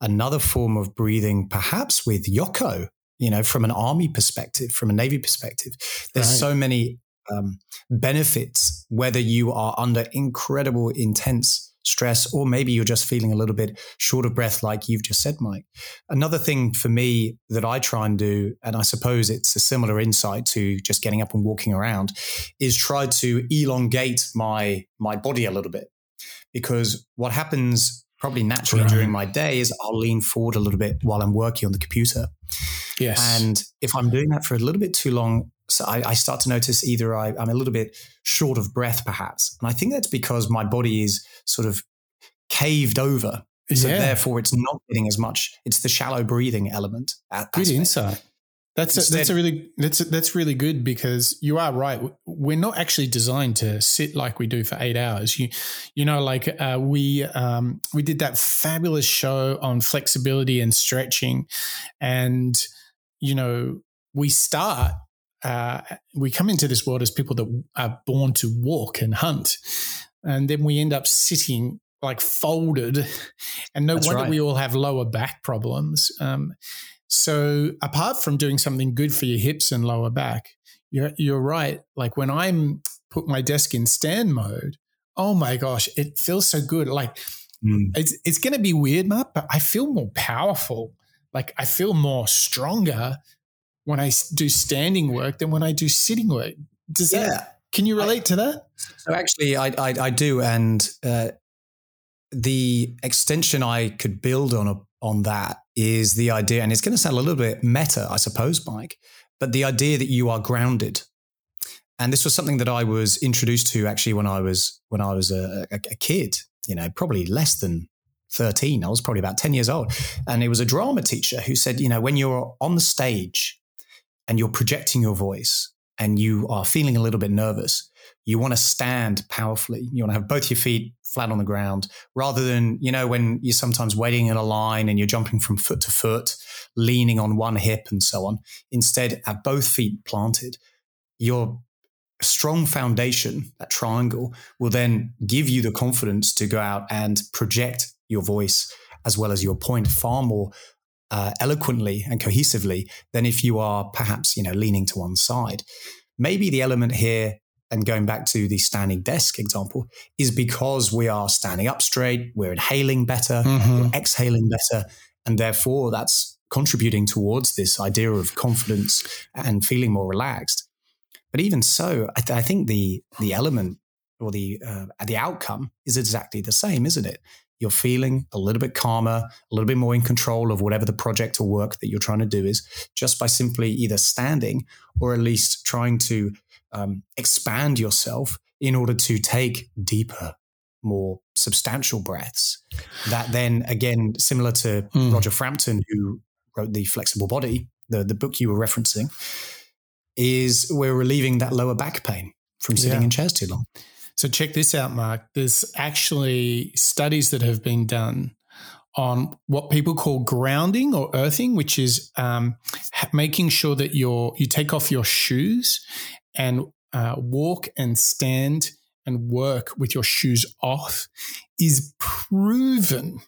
another form of breathing, perhaps with Jocko. You know, from an army perspective, from a navy perspective, there's right. so many um, benefits, whether you are under incredible, intense stress, or maybe you're just feeling a little bit short of breath, like you've just said, Mike. Another thing for me that I try and do, and I suppose it's a similar insight to just getting up and walking around, is try to elongate my my body a little bit. Because what happens probably naturally right. during my day is I'll lean forward a little bit while I'm working on the computer. Yes. And if I'm doing that for a little bit too long, so I, I start to notice either I, I'm a little bit short of breath, perhaps. And I think that's because my body is sort of caved over. So yeah. therefore, it's not getting as much. It's the shallow breathing element. Good insight. That's a, that's a really that's a, that's really good because you are right. We're not actually designed to sit like we do for eight hours. You you know, like uh, we um, we did that fabulous show on flexibility and stretching, and you know we start uh, we come into this world as people that are born to walk and hunt, and then we end up sitting like folded, and no That's wonder right. we all have lower back problems. Um, so, apart from doing something good for your hips and lower back, you're you're right. Like when I'm put my desk in stand mode, oh my gosh, it feels so good. Like mm. it's it's going to be weird, Mark, but I feel more powerful. Like I feel more stronger when I do standing work than when I do sitting work. Does yeah. that? Can you relate I, to that? So actually, I I, I do, and uh, the extension I could build on a, on that is the idea, and it's going to sound a little bit meta, I suppose, Mike, but the idea that you are grounded. And this was something that I was introduced to actually when I was when I was a, a, a kid. You know, probably less than 13. I was probably about 10 years old. And it was a drama teacher who said, you know, when you're on the stage and you're projecting your voice and you are feeling a little bit nervous, You want to stand powerfully. You want to have both your feet flat on the ground rather than, you know, when you're sometimes waiting in a line and you're jumping from foot to foot, leaning on one hip and so on. Instead, have both feet planted. Your strong foundation, that triangle, will then give you the confidence to go out and project your voice as well as your point far more uh, eloquently and cohesively than if you are perhaps you know leaning to one side. Maybe the element here, and going back to the standing desk example, is because we are standing up straight, we're inhaling better, mm-hmm. we're exhaling better, and therefore that's contributing towards this idea of confidence and feeling more relaxed. But even so, I, th- I think the the element or the uh, the outcome is exactly the same, isn't it? you're feeling a little bit calmer, a little bit more in control of whatever the project or work that you're trying to do is, just by simply either standing or at least trying to um, expand yourself in order to take deeper, more substantial breaths. That then, again, similar to mm. Roger Frampton, who wrote The Flexible Body, the, the book you were referencing, is we're relieving that lower back pain from sitting yeah. in chairs too long. So check this out, Mark. There's actually studies that have been done on what people call grounding or earthing, which is um, making sure that you you take off your shoes and uh, walk and stand and work with your shoes off is proven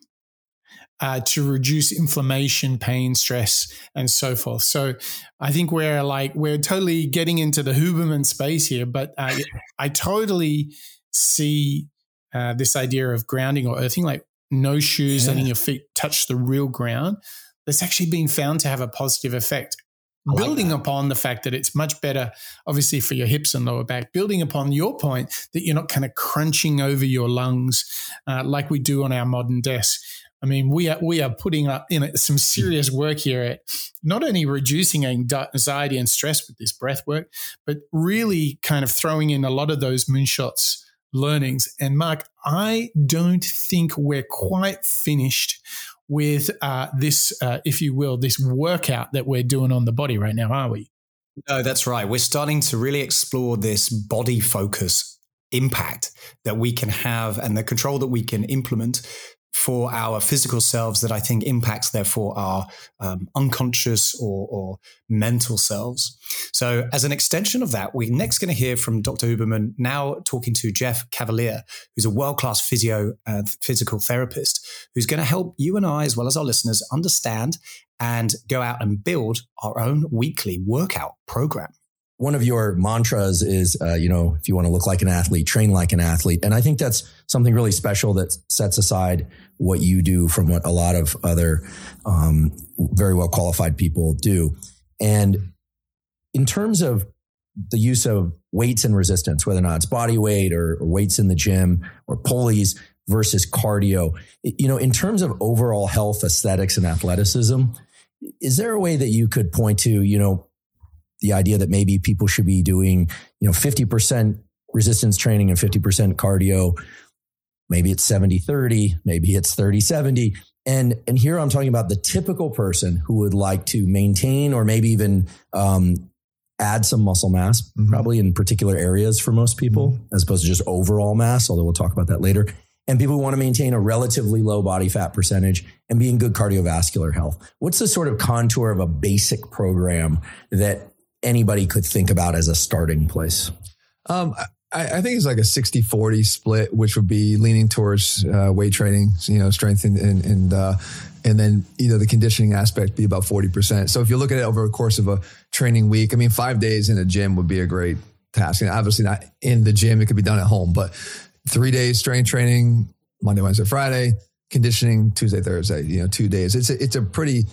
uh, to reduce inflammation, pain, stress, and so forth. So I think we're like, we're totally getting into the Huberman space here, but uh, I totally see uh, this idea of grounding or earthing, like no shoes, yeah. letting your feet touch the real ground. That's actually been found to have a positive effect. Like building that. upon the fact that it's much better, obviously, for your hips and lower back, building upon your point that you're not kind of crunching over your lungs uh, like we do on our modern desk. I mean, we are we are putting up in you know, some serious work here at not only reducing anxiety and stress with this breath work, but really kind of throwing in a lot of those moonshots learnings. And Mark, I don't think we're quite finished with uh, this, uh, if you will, this workout that we're doing on the body right now, are we? No, that's right. We're starting to really explore this body focus impact that we can have and the control that we can implement for our physical selves that I think impacts, therefore, our um, unconscious or, or, mental selves. So, as an extension of that, we're next going to hear from Dr. Huberman, now talking to Jeff Cavaliere, who's a world class physio and physical therapist, who's going to help you and I, as well as our listeners, understand and go out and build our own weekly workout program one of your mantras is, uh, you know, if you want to look like an athlete, train like an athlete. And I think that's something really special that sets aside what you do from what a lot of other um, very well qualified people do. And in terms of the use of weights and resistance, whether or not it's body weight or, or weights in the gym or pulleys versus cardio, you know, in terms of overall health, aesthetics, and athleticism, is there a way that you could point to, you know, the idea that maybe people should be doing, you know, 50% resistance training and 50% cardio. Maybe it's 70 30, maybe it's 30 70. And, and here I'm talking about the typical person who would like to maintain or maybe even um, add some muscle mass, mm-hmm. probably in particular areas for most people, mm-hmm. as opposed to just overall mass, although we'll talk about that later. And people who want to maintain a relatively low body fat percentage and be in good cardiovascular health. What's the sort of contour of a basic program that anybody could think about as a starting place? Um, I, I, think it's like a 60 40 split, which would be leaning towards uh, weight training, you know, strength and, and, and, uh, and then, you know, the conditioning aspect be about 40%. So if you look at it over a course of a training week, I mean, five days in a gym would be a great task. And obviously not in the gym, it could be done at home, but three days strength training, Monday, Wednesday, Friday, conditioning Tuesday, Thursday, you know, two days. It's a, it's a pretty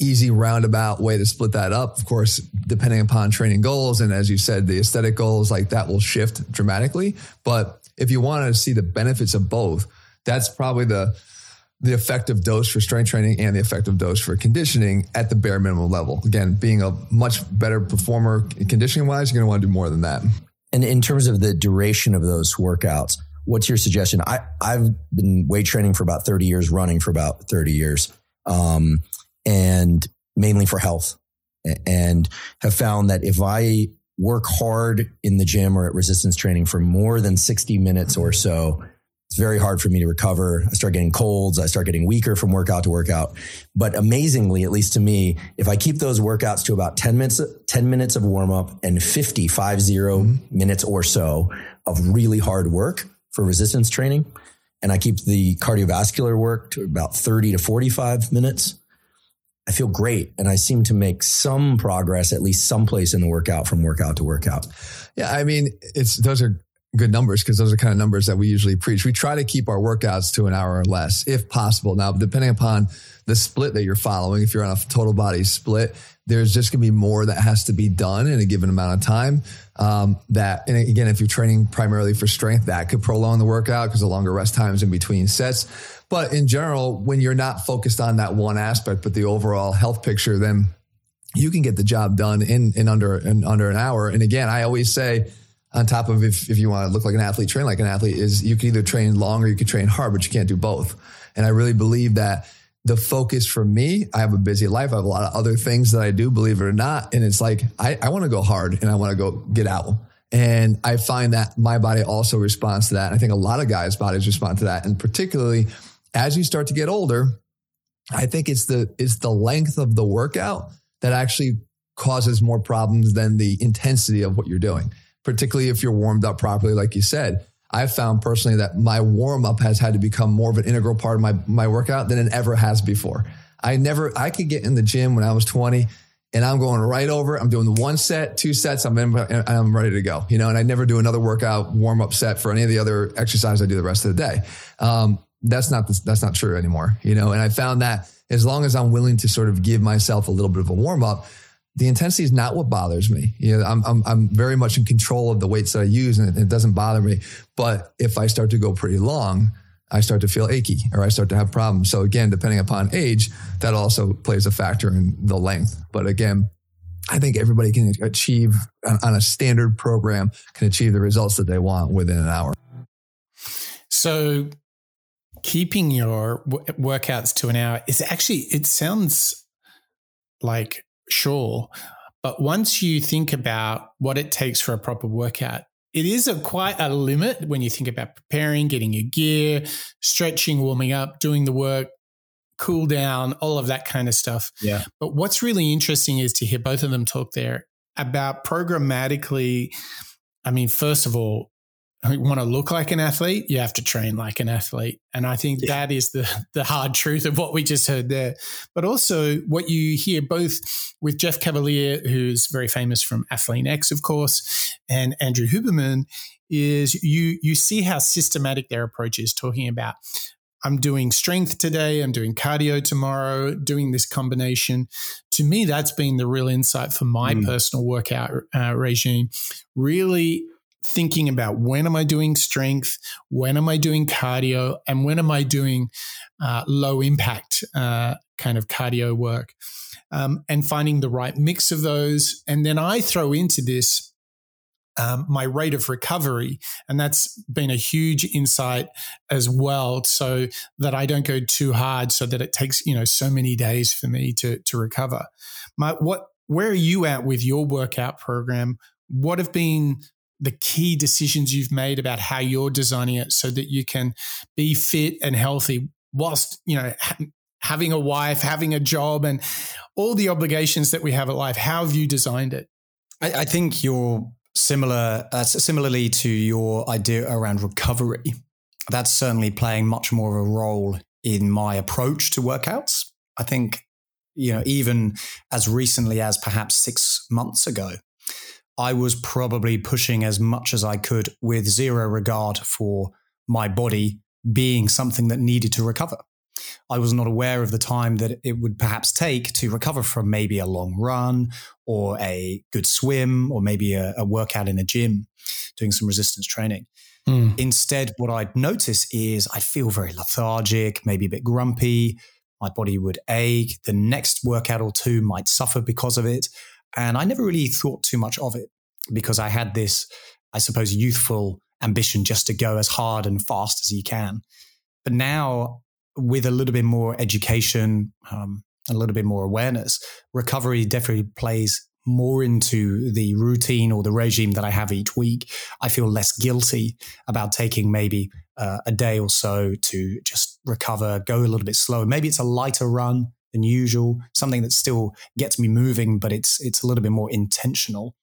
easy roundabout way to split that up. Of course, depending upon training goals. And as you said, the aesthetic goals like that will shift dramatically. But if you want to see the benefits of both, that's probably the, the effective dose for strength training and the effective dose for conditioning at the bare minimum level. Again, being a much better performer conditioning wise, you're going to want to do more than that. And in terms of the duration of those workouts, what's your suggestion? I, I've been weight training for about 30 years, running for about 30 years. Um, and mainly for health and have found that if I work hard in the gym or at resistance training for more than 60 minutes or so, it's very hard for me to recover. I start getting colds. I start getting weaker from workout to workout. But amazingly, at least to me, if I keep those workouts to about 10 minutes, 10 minutes of warm up and 50, 50 mm-hmm. minutes or so of really hard work for resistance training, and I keep the cardiovascular work to about 30 to 45 minutes, I feel great. And I seem to make some progress, at least someplace in the workout from workout to workout. Yeah. I mean, it's, those are good numbers because those are kind of numbers that we usually preach. We try to keep our workouts to an hour or less if possible. Now, depending upon the split that you're following, if you're on a total body split, there's just going to be more that has to be done in a given amount of time. Um, that, and again, if you're training primarily for strength, that could prolong the workout because the longer rest times in between sets. But in general, when you're not focused on that one aspect, but the overall health picture, then you can get the job done in, in under in under an hour. And again, I always say, on top of if, if you want to look like an athlete, train like an athlete, is you can either train long or you can train hard, but you can't do both. And I really believe that the focus for me, I have a busy life. I have a lot of other things that I do, believe it or not. And it's like, I, I want to go hard and I want to go get out. And I find that my body also responds to that. I think a lot of guys' bodies respond to that. And particularly as you start to get older, I think it's the it's the length of the workout that actually causes more problems than the intensity of what you're doing. Particularly if you're warmed up properly, like you said. I've found personally that my warm up has had to become more of an integral part of my my workout than it ever has before. I never I could get in the gym when I was 20 and I'm going right over. I'm doing the one set, two sets. I'm in, I'm ready to go. You know, and I never do another workout warm up set for any of the other exercises I do the rest of the day. Um, that's not that's not true anymore, you know. And I found that as long as I'm willing to sort of give myself a little bit of a warm up, the intensity is not what bothers me. You know, I'm I'm I'm very much in control of the weights that I use, and it, it doesn't bother me. But if I start to go pretty long, I start to feel achy or I start to have problems. So again, depending upon age, that also plays a factor in the length. But again, I think everybody can achieve on a standard program can achieve the results that they want within an hour. So keeping your w- workouts to an hour is actually, it sounds like sure. But once you think about what it takes for a proper workout, it is a quite a limit when you think about preparing, getting your gear, stretching, warming up, doing the work, cool down, all of that kind of stuff. Yeah. But what's really interesting is to hear both of them talk there about programmatically. I mean, first of all, want to look like an athlete, you have to train like an athlete. And I think yeah. that is the, the hard truth of what we just heard there. But also what you hear both with Jeff Cavaliere, who's very famous from Athlean X, of course, and Andrew Huberman, is you you see how systematic their approach is talking about I'm doing strength today, I'm doing cardio tomorrow, doing this combination. To me, that's been the real insight for my mm. personal workout uh, regime. Really thinking about when am I doing strength, when am I doing cardio, and when am I doing uh, low impact uh, kind of cardio work, um, and finding the right mix of those. And then I throw into this. Um, my rate of recovery. And that's been a huge insight as well. So that I don't go too hard so that it takes, you know, so many days for me to, to recover. My, what, where are you at with your workout program? What have been the key decisions you've made about how you're designing it so that you can be fit and healthy whilst, you know, ha- having a wife, having a job, and all the obligations that we have at life. How have you designed it? I, I think you're similar, uh, similarly to your idea around recovery. That's certainly playing much more of a role in my approach to workouts. I think, you know, even as recently as perhaps six months ago, I was probably pushing as much as I could with zero regard for my body being something that needed to recover. I was not aware of the time that it would perhaps take to recover from maybe a long run or a good swim or maybe a, a workout in a gym doing some resistance training. Mm. Instead, what I'd notice is I'd feel very lethargic, maybe a bit grumpy. My body would ache. The next workout or two might suffer because of it. And I never really thought too much of it because I had this, I suppose, youthful ambition just to go as hard and fast as you can. But now, with a little bit more education, um, a little bit more awareness, recovery definitely plays more into the routine or the regime that I have each week, I feel less guilty about taking maybe uh, a day or so to just recover, go a little bit slower. Maybe it's a lighter run than usual, something that still gets me moving, but it's it's a little bit more intentional.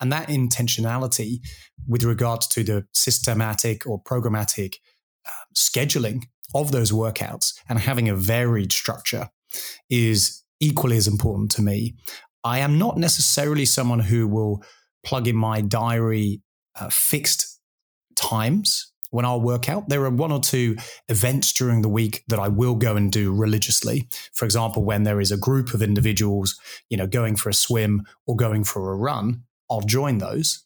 And that intentionality with regards to the systematic or programmatic uh, scheduling of those workouts and having a varied structure is equally as important to me. I am not necessarily someone who will plug in my diary uh, fixed times when I'll work out. There are one or two events during the week that I will go and do religiously. For example, when there is a group of individuals, you know, going for a swim or going for a run, I'll join those.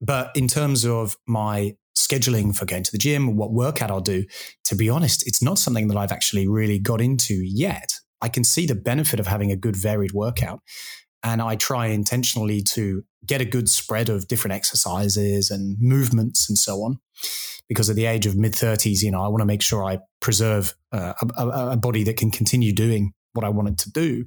But in terms of my scheduling for going to the gym, what workout I'll do, to be honest, it's not something that I've actually really got into yet. I can see the benefit of having a good varied workout. And I try intentionally to get a good spread of different exercises and movements and so on. Because at the age of mid 30s, you know, I want to make sure I preserve uh, a, a body that can continue doing what I wanted to do.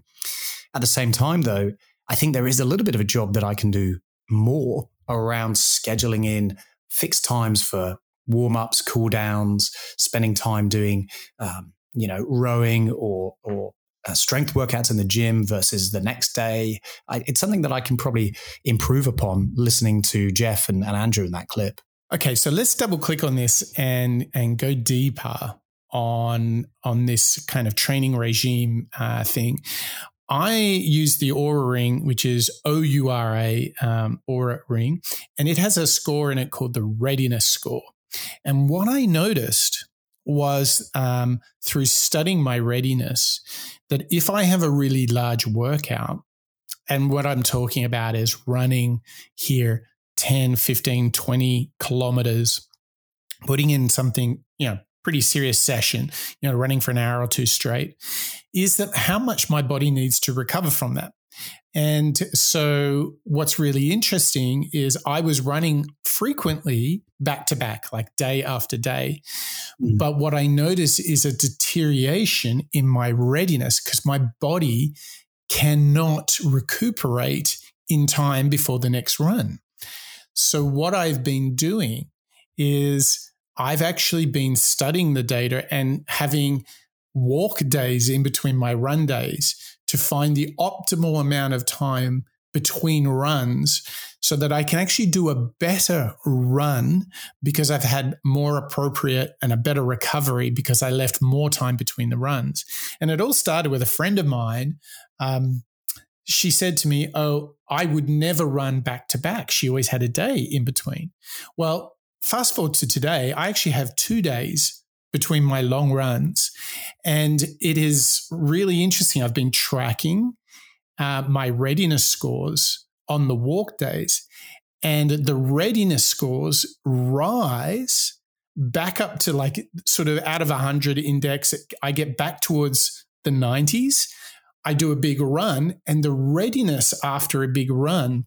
At the same time, though, I think there is a little bit of a job that I can do more around scheduling in fixed times for warm ups, cool downs, spending time doing, um, you know, rowing or or uh, strength workouts in the gym versus the next day. I, it's something that I can probably improve upon listening to Jeff and, and Andrew in that clip. Okay, so let's double click on this and and go deeper on on this kind of training regime uh, thing. I use the Oura Ring, which is O U R A um, Oura Ring, and it has a score in it called the Readiness Score. And what I noticed was um, through studying my readiness that if I have a really large workout, and what I'm talking about is running here 10, 15, 20 kilometers, putting in something, you know, pretty serious session, you know, running for an hour or two straight, is that how much my body needs to recover from that. And so, what's really interesting is I was running frequently back to back, like day after day. Mm. But what I notice is a deterioration in my readiness because my body cannot recuperate in time before the next run. So, what I've been doing is I've actually been studying the data and having walk days in between my run days to find the optimal amount of time between runs so that I can actually do a better run because I've had more appropriate and a better recovery because I left more time between the runs. And it all started with a friend of mine. Um, she said to me, Oh, I would never run back to back. She always had a day in between. Well, fast forward to today, I actually have two days between my long runs. And it is really interesting. I've been tracking uh, my readiness scores on the walk days, and the readiness scores rise back up to like sort of out of 100 index. I get back towards the 90s. I do a big run, and the readiness after a big run,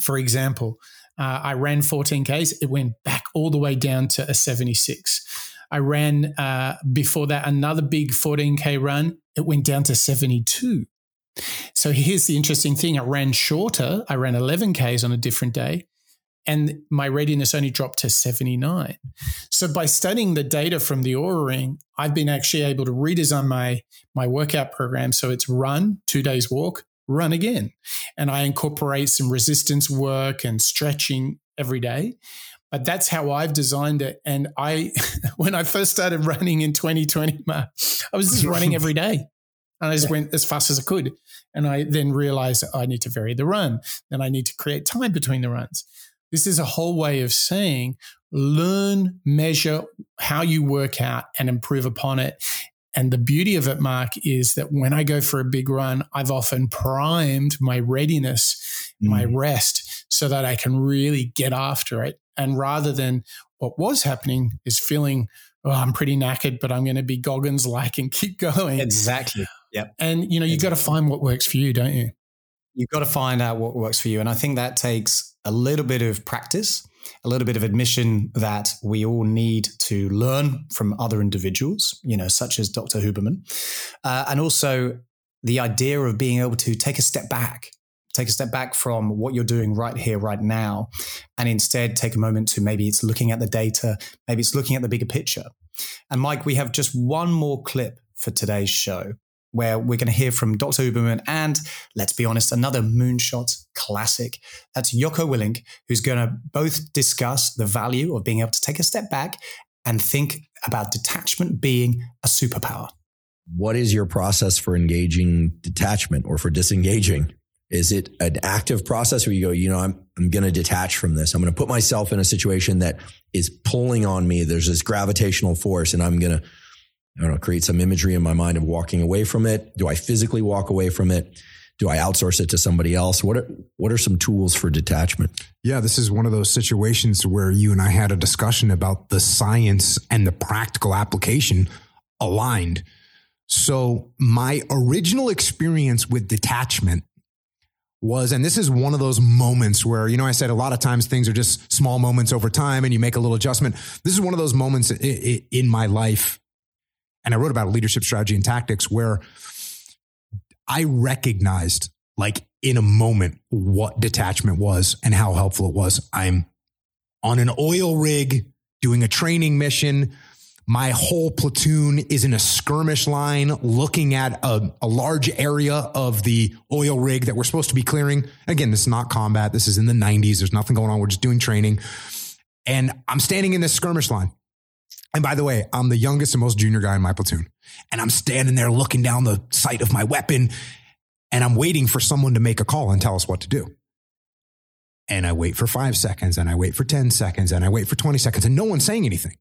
for example, uh, I ran 14Ks, it went back all the way down to a 76. I ran uh, before that another big 14K run. It went down to 72. So here's the interesting thing I ran shorter. I ran 11Ks on a different day, and my readiness only dropped to 79. So by studying the data from the Oura Ring, I've been actually able to redesign my, my workout program. So it's run, two days walk, run again. And I incorporate some resistance work and stretching every day. But that's how I've designed it. And I, when I first started running in 2020, I was just running every day. And I just went as fast as I could. And I then realized I need to vary the run. Then I need to create time between the runs. This is a whole way of saying learn, measure how you work out and improve upon it. And the beauty of it, Mark, is that when I go for a big run, I've often primed my readiness, mm. my rest, so that I can really get after it and rather than what was happening is feeling, oh, I'm pretty knackered, but I'm going to be Goggins like and keep going. Exactly. Yeah. And, you know, you've got to find what works for you, don't you? You've got to find out what works for you. And I think that takes a little bit of practice, a little bit of admission that we all need to learn from other individuals, you know, such as Dr. Huberman. Uh, and also the idea of being able to take a step back take a step back from what you're doing right here, right now, and instead take a moment to maybe it's looking at the data, maybe it's looking at the bigger picture. And Mike, we have just one more clip for today's show where we're going to hear from Dr. Huberman and, let's be honest, another moonshot classic. That's Jocko Willink, who's going to both discuss the value of being able to take a step back and think about detachment being a superpower. What is your process for engaging detachment or for disengaging? Is it an active process where you go, you know, I'm, I'm going to detach from this. I'm going to put myself in a situation that is pulling on me. There's this gravitational force and I'm going to I don't know, create some imagery in my mind of walking away from it. Do I physically walk away from it? Do I outsource it to somebody else? What are, what are some tools for detachment? Yeah, this is one of those situations where you and I had a discussion about the science and the practical application aligned. So, my original experience with detachment was, and this is one of those moments where, you know, I said a lot of times things are just small moments over time and you make a little adjustment. This is one of those moments in my life and I wrote about leadership strategy and tactics where I recognized like in a moment what detachment was and how helpful it was. I'm on an oil rig doing a training mission. My whole platoon is in a skirmish line looking at a, a, large area of the oil rig that we're supposed to be clearing. Again, this is not combat. This is in the 90s. There's nothing going on. We're just doing training. And I'm standing in this skirmish line. And by the way, I'm the youngest and most junior guy in my platoon. And I'm standing there looking down the sight of my weapon and I'm waiting for someone to make a call and tell us what to do. And I wait for five seconds and I wait for 10 seconds and I wait for 20 seconds and no one's saying anything.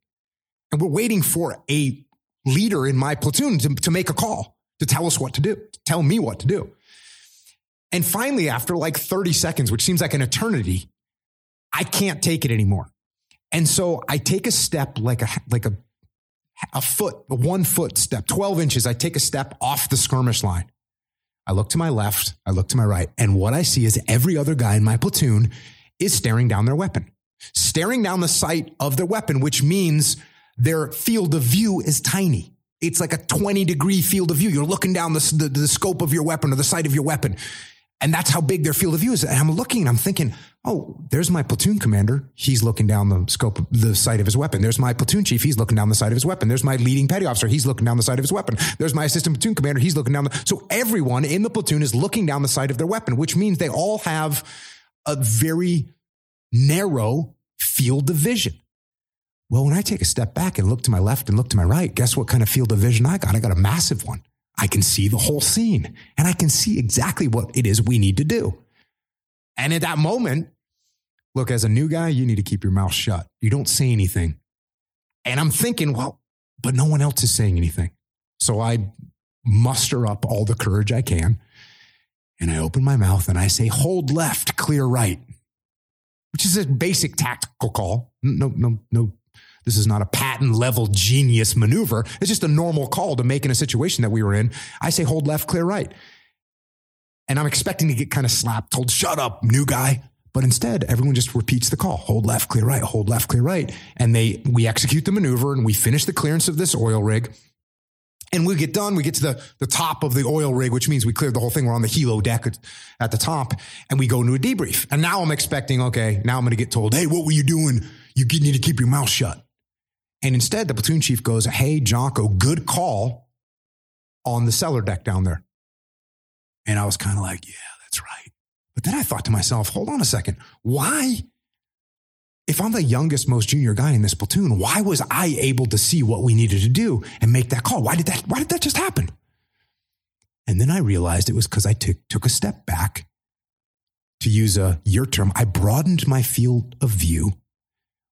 And we're waiting for a leader in my platoon to, to make a call, to tell us what to do, to tell me what to do. And finally, after like 30 seconds, which seems like an eternity, I can't take it anymore. And so I take a step like a like a a foot, a one foot step, 12 inches. I take a step off the skirmish line. I look to my left, I look to my right, and what I see is every other guy in my platoon is staring down their weapon, staring down the sight of their weapon, which means their field of view is tiny. It's like a 20 degree field of view. You're looking down the, the, the scope of your weapon or the sight of your weapon. And that's how big their field of view is. And I'm looking I'm thinking, oh, there's my platoon commander. He's looking down the scope of the sight of his weapon. There's my platoon chief. He's looking down the sight of his weapon. There's my leading petty officer. He's looking down the sight of his weapon. There's my assistant platoon commander. He's looking down the. So everyone in the platoon is looking down the sight of their weapon, which means they all have a very narrow field of vision. Well, when I take a step back and look to my left and look to my right, guess what kind of field of vision I got? I got a massive one. I can see the whole scene and I can see exactly what it is we need to do. And at that moment, look, as a new guy, you need to keep your mouth shut. You don't say anything. And I'm thinking, well, but no one else is saying anything. So I muster up all the courage I can and I open my mouth and I say, hold left, clear right, which is a basic tactical call. No, no, no this is not a Patton level genius maneuver. It's just a normal call to make in a situation that we were in. I say hold left, clear right. And I'm expecting to get kind of slapped, told, shut up, new guy. But instead, everyone just repeats the call. Hold left, clear right, hold left, clear right. And they we execute the maneuver and we finish the clearance of this oil rig. And we get done, we get to the, the top of the oil rig, which means we cleared the whole thing. We're on the helo deck at, at the top and we go into a debrief. And now I'm expecting, okay, now I'm going to get told, hey, what were you doing? You need to keep your mouth shut. And instead, the platoon chief goes, Hey, Jocko, good call on the cellar deck down there. And I was kind of like, Yeah, that's right. But then I thought to myself, Hold on a second. Why? If I'm the youngest, most junior guy in this platoon, why was I able to see what we needed to do and make that call? Why did that, why did that just happen? And then I realized it was because I took, took a step back to use a your term. I broadened my field of view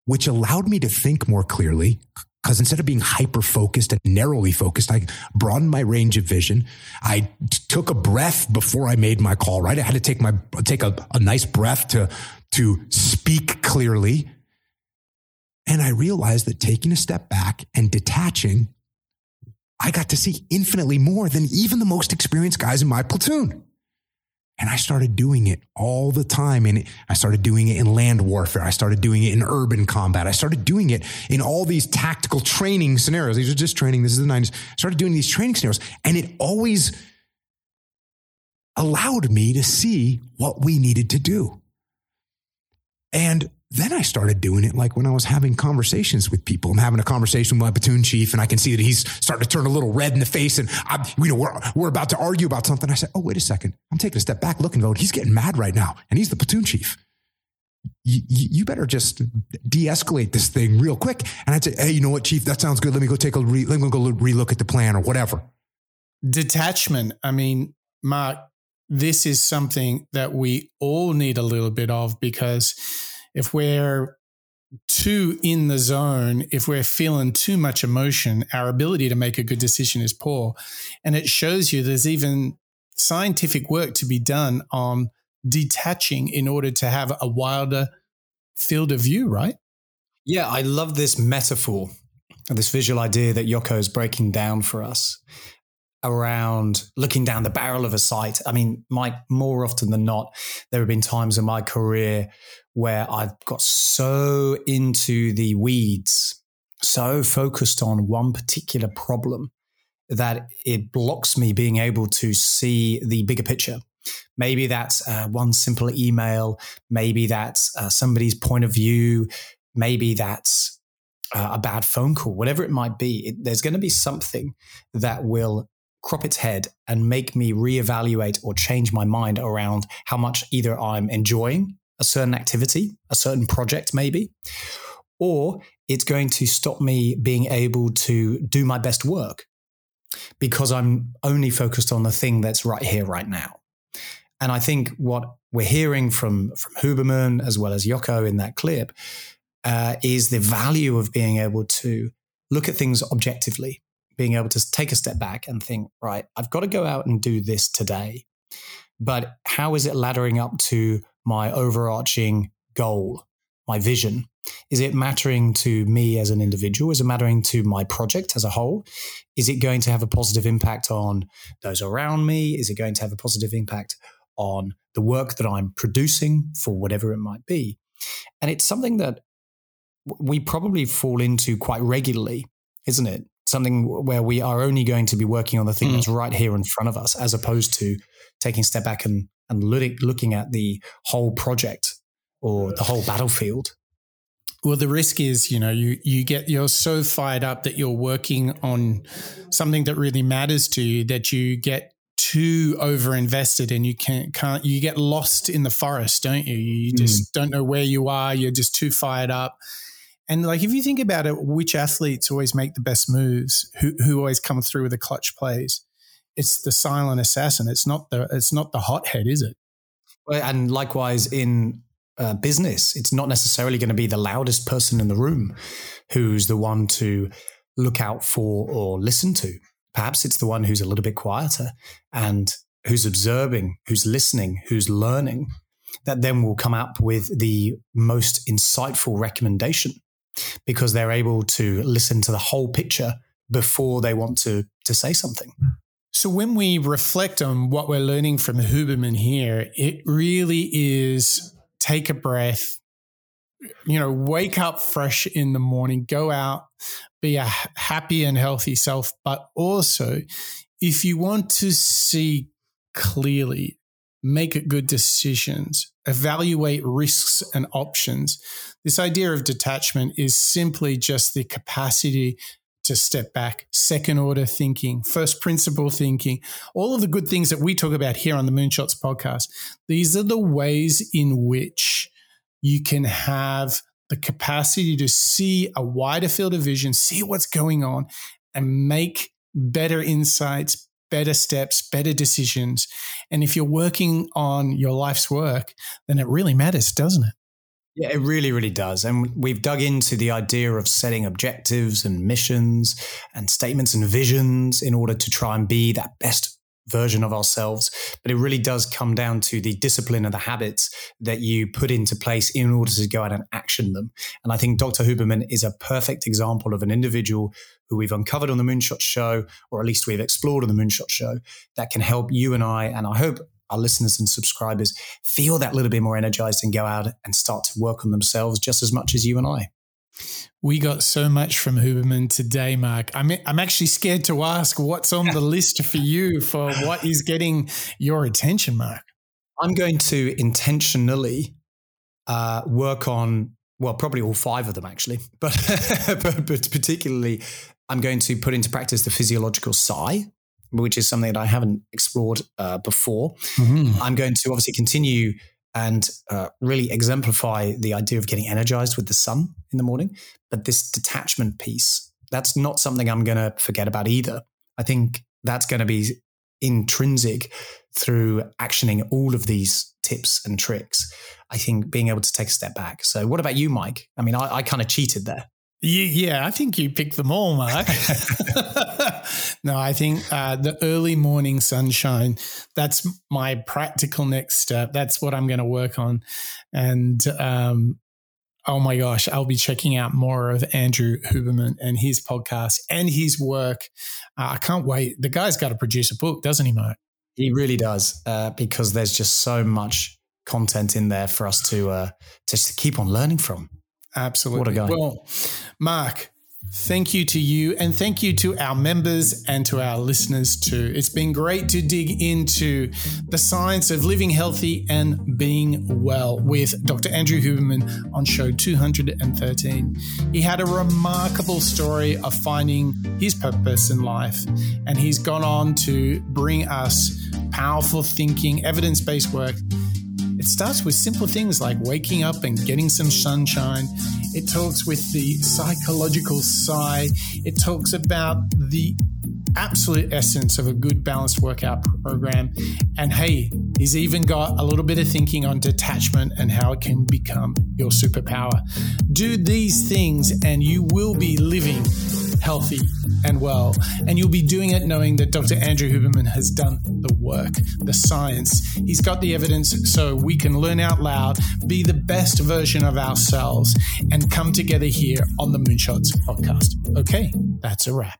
which allowed me to think more clearly. Because instead of being hyper focused and narrowly focused, I broadened my range of vision. I t- took a breath before I made my call, right? I had to take my, take a, a nice breath to, to speak clearly. And I realized that taking a step back and detaching, I got to see infinitely more than even the most experienced guys in my platoon. And I started doing it all the time. And I started doing it in land warfare. I started doing it in urban combat. I started doing it in all these tactical training scenarios. These are just training. This is the 90s. I started doing these training scenarios. And it always, allowed me to see what we needed to do. And then I started doing it like when I was having conversations with people. I'm having a conversation with my platoon chief and I can see that he's starting to turn a little red in the face and I, you know, we're, we're about to argue about something. I said, Oh, wait a second. I'm taking a step back looking, going, he's getting mad right now and he's the platoon chief. You, you better just de-escalate this thing real quick. And I'd say, Hey, you know what, chief, that sounds good. Let me go take a, re- let me go relook at the plan or whatever. Detachment. I mean, Mark, this is something that we all need a little bit of because if we're too in the zone, if we're feeling too much emotion, our ability to make a good decision is poor. And it shows you there's even scientific work to be done on detaching in order to have a wilder field of view, right? Yeah, I love this metaphor, this visual idea that Jocko is breaking down for us around looking down the barrel of a sight. I mean, Mike, more often than not, there have been times in my career where I've got so into the weeds, so focused on one particular problem that it blocks me being able to see the bigger picture. Maybe that's uh, one simple email. Maybe that's uh, somebody's point of view. Maybe that's uh, a bad phone call, whatever it might be. It, there's going to be something that will crop its head and make me reevaluate or change my mind around how much either I'm enjoying a certain activity, a certain project, maybe, or it's going to stop me being able to do my best work because I'm only focused on the thing that's right here, right now. And I think what we're hearing from, from Huberman as well as Jocko in that clip uh, is the value of being able to look at things objectively, being able to take a step back and think, right, I've got to go out and do this today. But how is it laddering up to my overarching goal, my vision? Is it mattering to me as an individual? Is it mattering to my project as a whole? Is it going to have a positive impact on those around me? Is it going to have a positive impact on the work that I'm producing for whatever it might be? And it's something that we probably fall into quite regularly, isn't it? Something where we are only going to be working on the thing mm. that's right here in front of us, as opposed to taking a step back and and looking at the whole project or the whole battlefield. Well, the risk is, you know, you you get you're so fired up that you're working on something that really matters to you that you get too over invested and you can't can't you get lost in the forest, don't you? You just mm. don't know where you are. You're just too fired up. And like if you think about it, which athletes always make the best moves? Who who always come through with the clutch plays? It's the silent assassin. It's not the it's not the hothead, is it? And likewise in uh, business, it's not necessarily going to be the loudest person in the room who's the one to look out for or listen to. Perhaps it's the one who's a little bit quieter and who's observing, who's listening, who's learning, that then will come up with the most insightful recommendation because they're able to listen to the whole picture before they want to to say something. So when we reflect on what we're learning from Huberman here, it really is take a breath, you know, wake up fresh in the morning, go out, be a happy and healthy self. But also, if you want to see clearly, make good decisions, evaluate risks and options. This idea of detachment is simply just the capacity to step back, second order thinking, first principle thinking, all of the good things that we talk about here on the Moonshots podcast. These are the ways in which you can have the capacity to see a wider field of vision, see what's going on, and make better insights, better steps, better decisions. And if you're working on your life's work, then it really matters, doesn't it? Yeah, it really, really does. And we've dug into the idea of setting objectives and missions and statements and visions in order to try and be that best version of ourselves. But it really does come down to the discipline and the habits that you put into place in order to go out and action them. And I think Dr. Huberman is a perfect example of an individual who we've uncovered on the Moonshot Show, or at least we've explored on the Moonshot Show, that can help you and I, and I hope our listeners and subscribers feel that little bit more energized and go out and start to work on themselves just as much as you and I. We got so much from Huberman today, Mark. I'm I'm actually scared to ask what's on the list for you for what is getting your attention, Mark. I'm going to intentionally uh, work on well, probably all five of them actually, but, but, but particularly, I'm going to put into practice the physiological sigh, which is something that I haven't explored uh, before. Mm-hmm. I'm going to obviously continue and uh, really exemplify the idea of getting energized with the sun in the morning. But this detachment piece, that's not something I'm going to forget about either. I think that's going to be intrinsic through actioning all of these tips and tricks. I think being able to take a step back. So, what about you, Mike? I mean, I, I kind of cheated there. Yeah, I think you picked them all, Mark. no, I think uh, the early morning sunshine, that's my practical next step. That's what I'm going to work on. And um, oh my gosh, I'll be checking out more of Andrew Huberman and his podcast and his work. Uh, I can't wait. The guy's got to produce a book, doesn't he, Mark? He really does, uh, because there's just so much content in there for us to uh, to keep on learning from. Absolutely. What a guy. Well, Mark, thank you to you and thank you to our members and to our listeners too. It's been great to dig into the science of living healthy and being well with Dr. Andrew Huberman on show 213. He had a remarkable story of finding his purpose in life, and he's gone on to bring us powerful thinking, evidence based work it starts with simple things like waking up and getting some sunshine. It talks with the psychological sigh. It talks about the absolute essence of a good balanced workout program. And hey, he's even got a little bit of thinking on detachment and how it can become your superpower. Do these things and you will be living healthy and well. And you'll be doing it knowing that Dr. Andrew Huberman has done the work, the science. He's got the evidence so we can learn out loud, be the best version of ourselves, and come together here on the Moonshots podcast. Okay, that's a wrap.